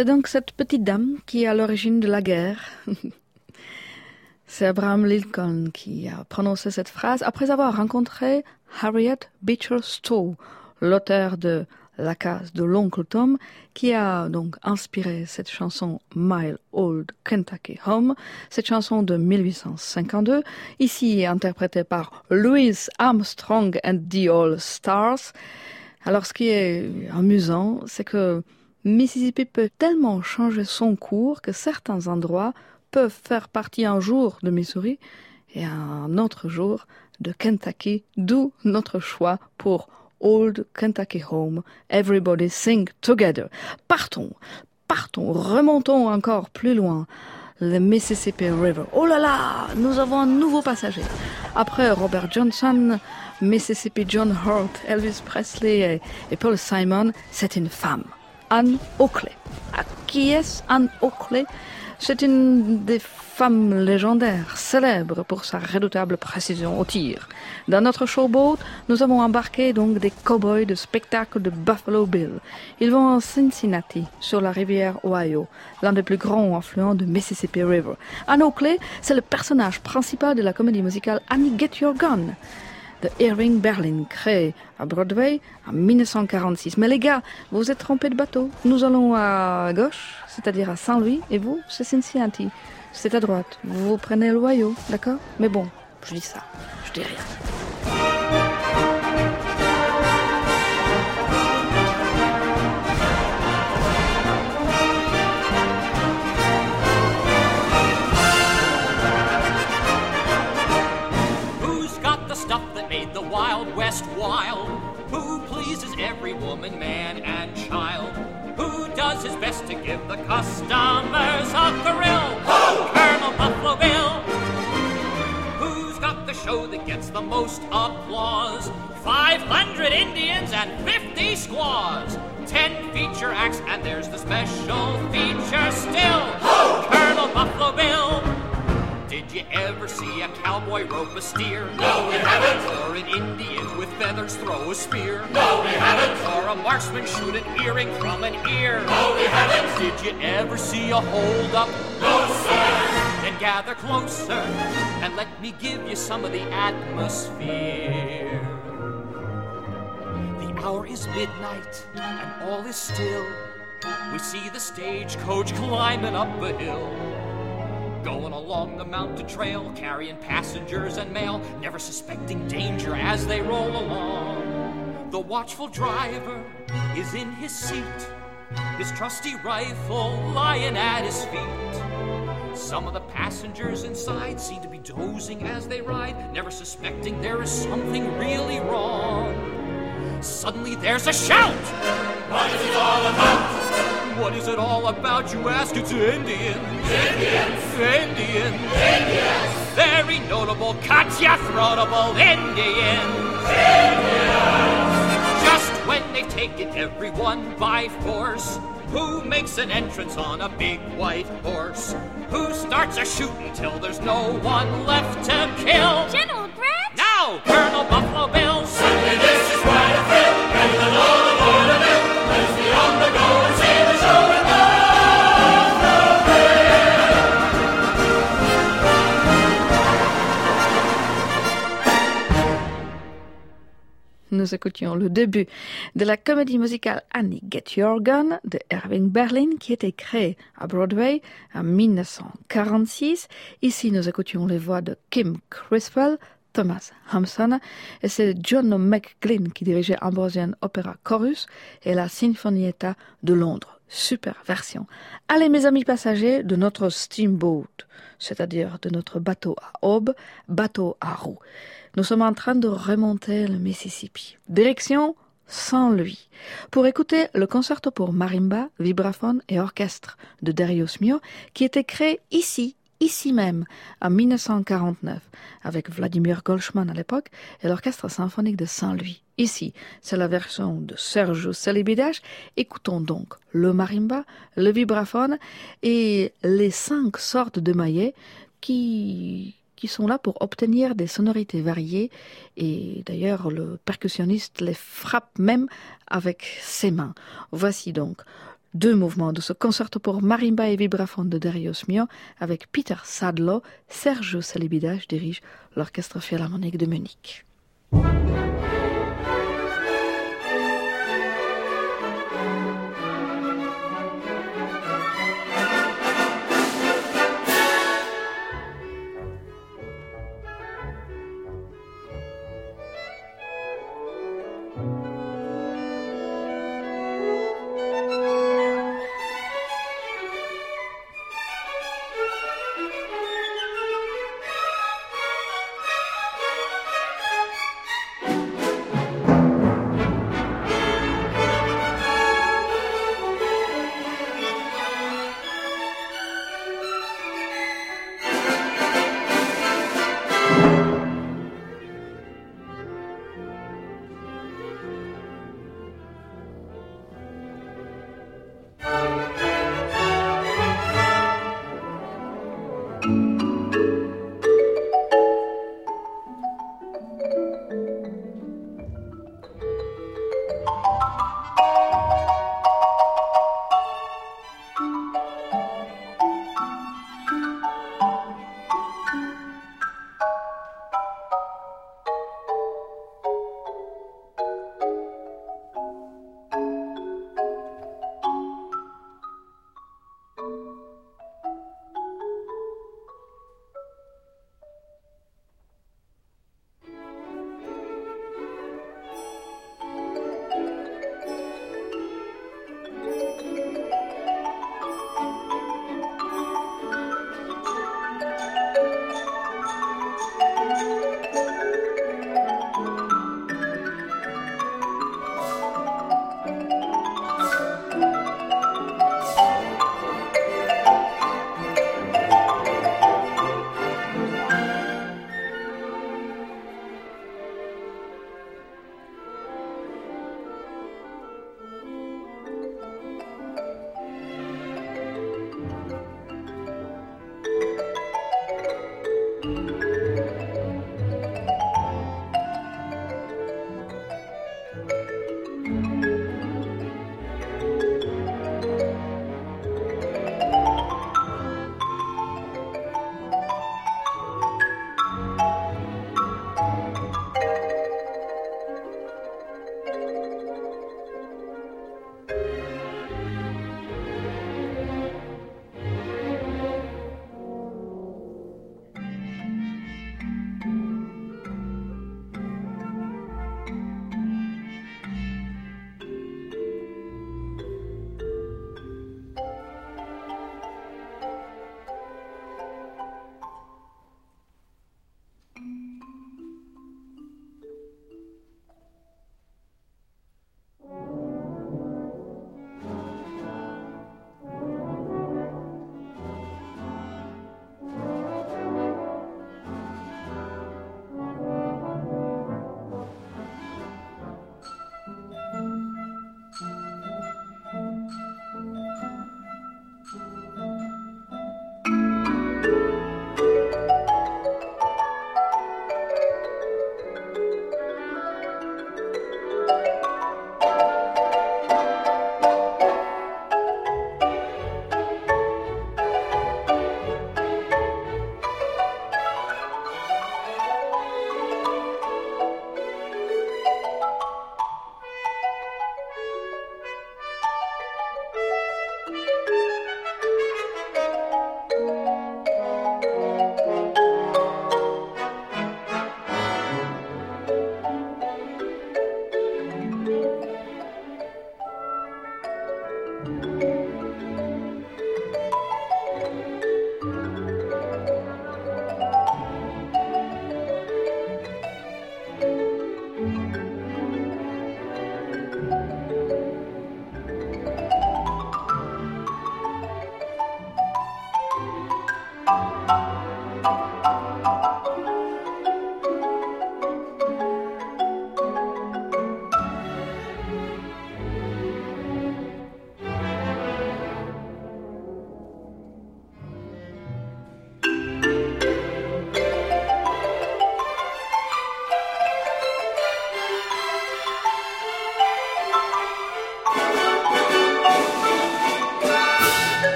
C'est donc cette petite dame qui est à l'origine de la guerre. <laughs> C'est Abraham Lincoln qui a prononcé cette phrase après avoir rencontré Harriet Beecher Stowe, l'auteur de La case de l'oncle Tom, qui a donc inspiré cette chanson My Old Kentucky Home, cette chanson de 1852, ici interprétée par Louis Armstrong and the All Stars. Alors ce qui est amusant, c'est que Mississippi peut tellement changer son cours que certains endroits peuvent faire partie un jour de Missouri et un autre jour de Kentucky, d'où notre choix pour Old Kentucky Home, Everybody Sing Together. Partons, partons, remontons encore plus loin. Le Mississippi River. Oh là là, nous avons un nouveau passager. Après Robert Johnson, Mississippi John Hurt, Elvis Presley et, Paul Simon, c'est une femme, Anne Oakley. Qui est Anne Oakley c'est une des femmes légendaires, célèbres pour sa redoutable précision au tir. Dans notre showboat, nous avons embarqué donc des cowboys de spectacle de Buffalo Bill. Ils vont à Cincinnati, sur la rivière Ohio, l'un des plus grands affluents de Mississippi River. Anne Oakley, c'est le personnage principal de la comédie musicale Annie Get Your Gun de Irving Berlin, créé à Broadway en 1946. Mais les gars, vous êtes trompés de bateau. Nous allons à gauche, c'est-à-dire à Saint-Louis, et vous, c'est Cincinnati. C'est à droite. Vous prenez le Ohio, d'accord? Mais bon, je dis ça, je dis rien. Wild West wild? Who pleases every woman, man, and child? Who does his best to give the customers a thrill? Colonel Buffalo Bill. Who's got the show that gets the most applause? 500 Indians and 50 squaws. 10 feature acts, and there's the special feature still. Colonel cowboy rope a steer? No, we haven't. Or an Indian with feathers throw a spear? No, we haven't. Or a marksman shoot an earring from an ear? No, we haven't. Did you ever see a hold up? No, sir. Then gather closer and let me give you some of the atmosphere. The hour is midnight and all is still. We see the stagecoach climbing up a hill. Going along the mountain trail, carrying passengers and mail, never suspecting danger as they roll along. The watchful driver is in his seat, his trusty rifle lying at his feet. Some of the passengers inside seem to be dozing as they ride, never suspecting there is something really wrong. Suddenly there's a shout! What is it all about? What is it all about, you ask? It's Indians. Indians. Indians. Indians. Very notable, cut-ya-throatable Indians. Indians. Just when they take taken everyone by force, who makes an entrance on a big white horse? Who starts a shooting till there's no one left to kill? General Grant? Now, Colonel Buffalo Bill. Suddenly this is quite a thrill. Nous écoutions le début de la comédie musicale Annie Get Your Gun de Irving Berlin qui était créée à Broadway en 1946. Ici, nous écoutions les voix de Kim Criswell, Thomas Hampson et c'est John McGlynn qui dirigeait Ambrosian Opera Chorus et la Sinfonietta de Londres. Super version. Allez mes amis passagers de notre steamboat, c'est-à-dire de notre bateau à aube, bateau à roues. Nous sommes en train de remonter le Mississippi. Direction Saint-Louis. Pour écouter le concerto pour marimba, vibraphone et orchestre de Darius Mio qui était créé ici ici même, en 1949, avec Vladimir Golchman à l'époque et l'Orchestre symphonique de Saint-Louis. Ici, c'est la version de Sergio Celibidache. Écoutons donc le marimba, le vibraphone et les cinq sortes de maillets qui, qui sont là pour obtenir des sonorités variées et d'ailleurs le percussionniste les frappe même avec ses mains. Voici donc deux mouvements de ce concerto pour marimba et vibraphone de Darius Mio avec Peter Sadlo. Sergio Salibidache dirige l'Orchestre Philharmonique de Munich.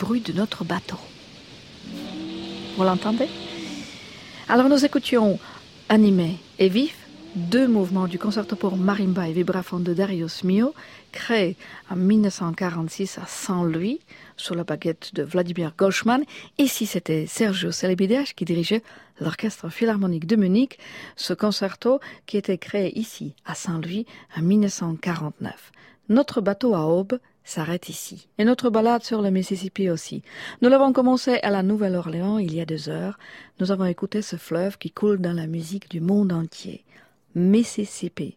Bruit de notre bateau. Vous l'entendez? Alors nous écoutions animé et vif deux mouvements du concerto pour marimba et vibraphone de Darius Mio, créé en 1946 à Saint-Louis, sous la baguette de Vladimir Golschmann. Ici, c'était Sergio Celibidache qui dirigeait l'Orchestre Philharmonique de Munich, ce concerto qui était créé ici, à Saint-Louis, en 1949. Notre bateau à aube s'arrête ici. Et notre balade sur le Mississippi aussi. Nous l'avons commencé à la Nouvelle-Orléans il y a deux heures. Nous avons écouté ce fleuve qui coule dans la musique du monde entier. Mississippi.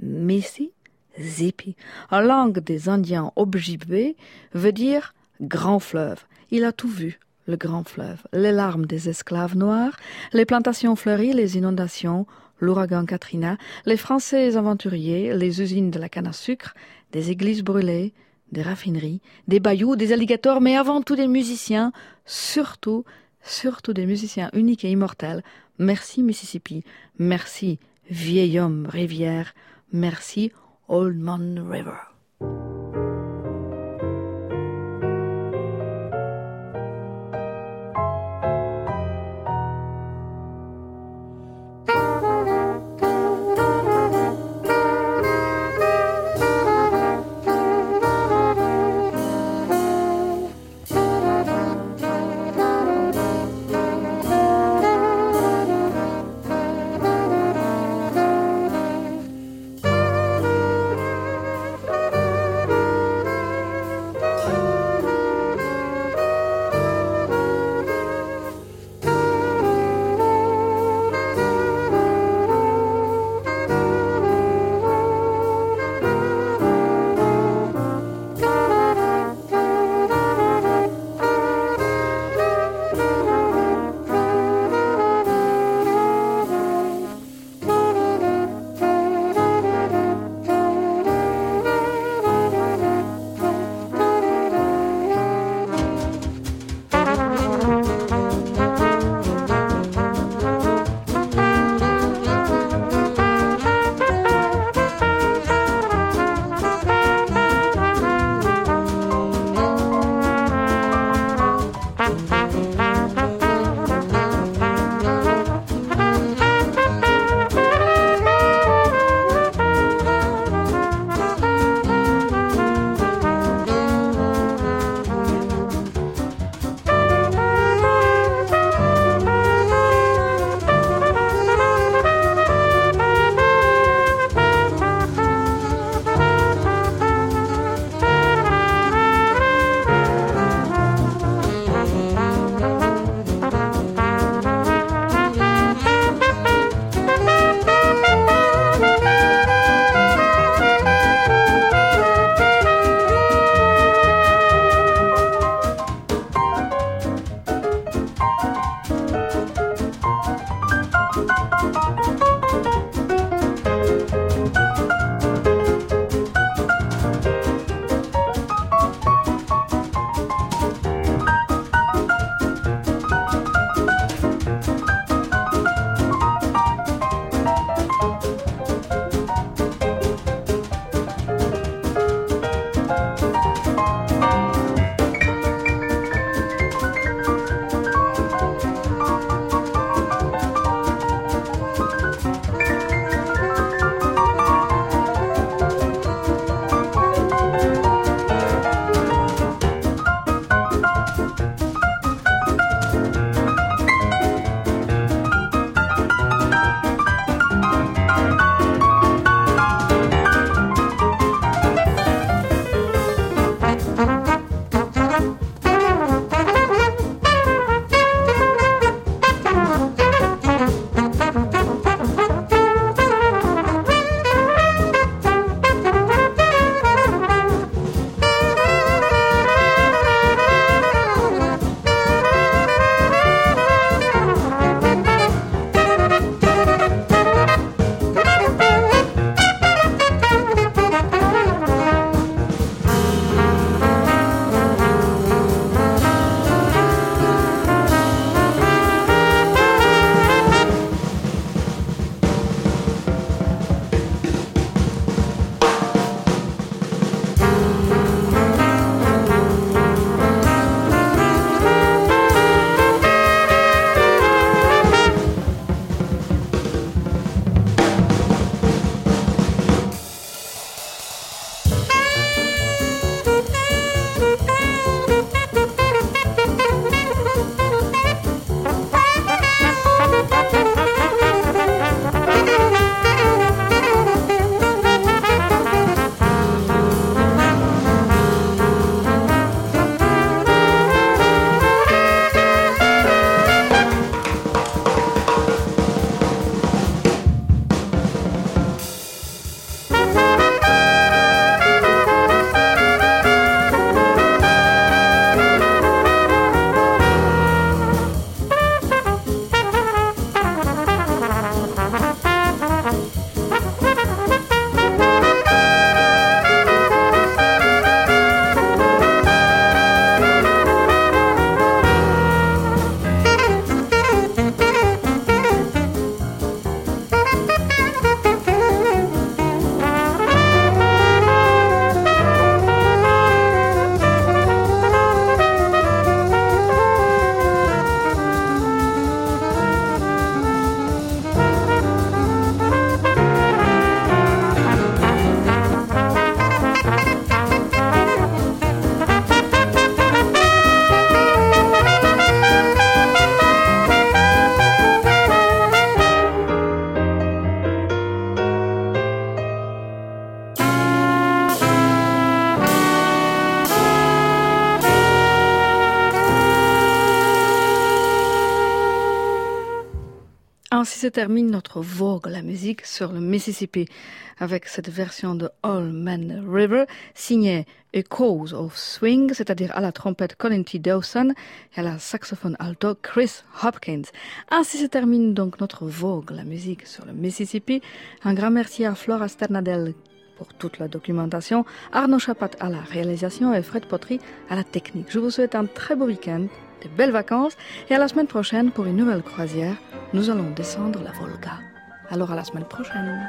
Mississippi. En langue des Indiens Ojibwe, veut dire grand fleuve. Il a tout vu, le grand fleuve. Les larmes des esclaves noirs, les plantations fleuries, les inondations, l'ouragan Katrina, les Français aventuriers, les usines de la canne à sucre, des églises brûlées, des raffineries, des bayous, des alligators, mais avant tout des musiciens, surtout, surtout des musiciens uniques et immortels. Merci Mississippi, merci vieil homme rivière, merci Old Man River. Se termine notre vogue la musique sur le Mississippi avec cette version de All Man River signée Echoes of Swing, c'est-à-dire à la trompette Colin T. Dawson et à la saxophone alto Chris Hopkins. Ainsi se termine donc notre vogue la musique sur le Mississippi. Un grand merci à Flora Sternadel pour toute la documentation, Arnaud Chapat à la réalisation et Fred Potry à la technique. Je vous souhaite un très beau week-end, de belles vacances et à la semaine prochaine pour une nouvelle croisière. Nous allons descendre la Volga. Alors à la semaine prochaine.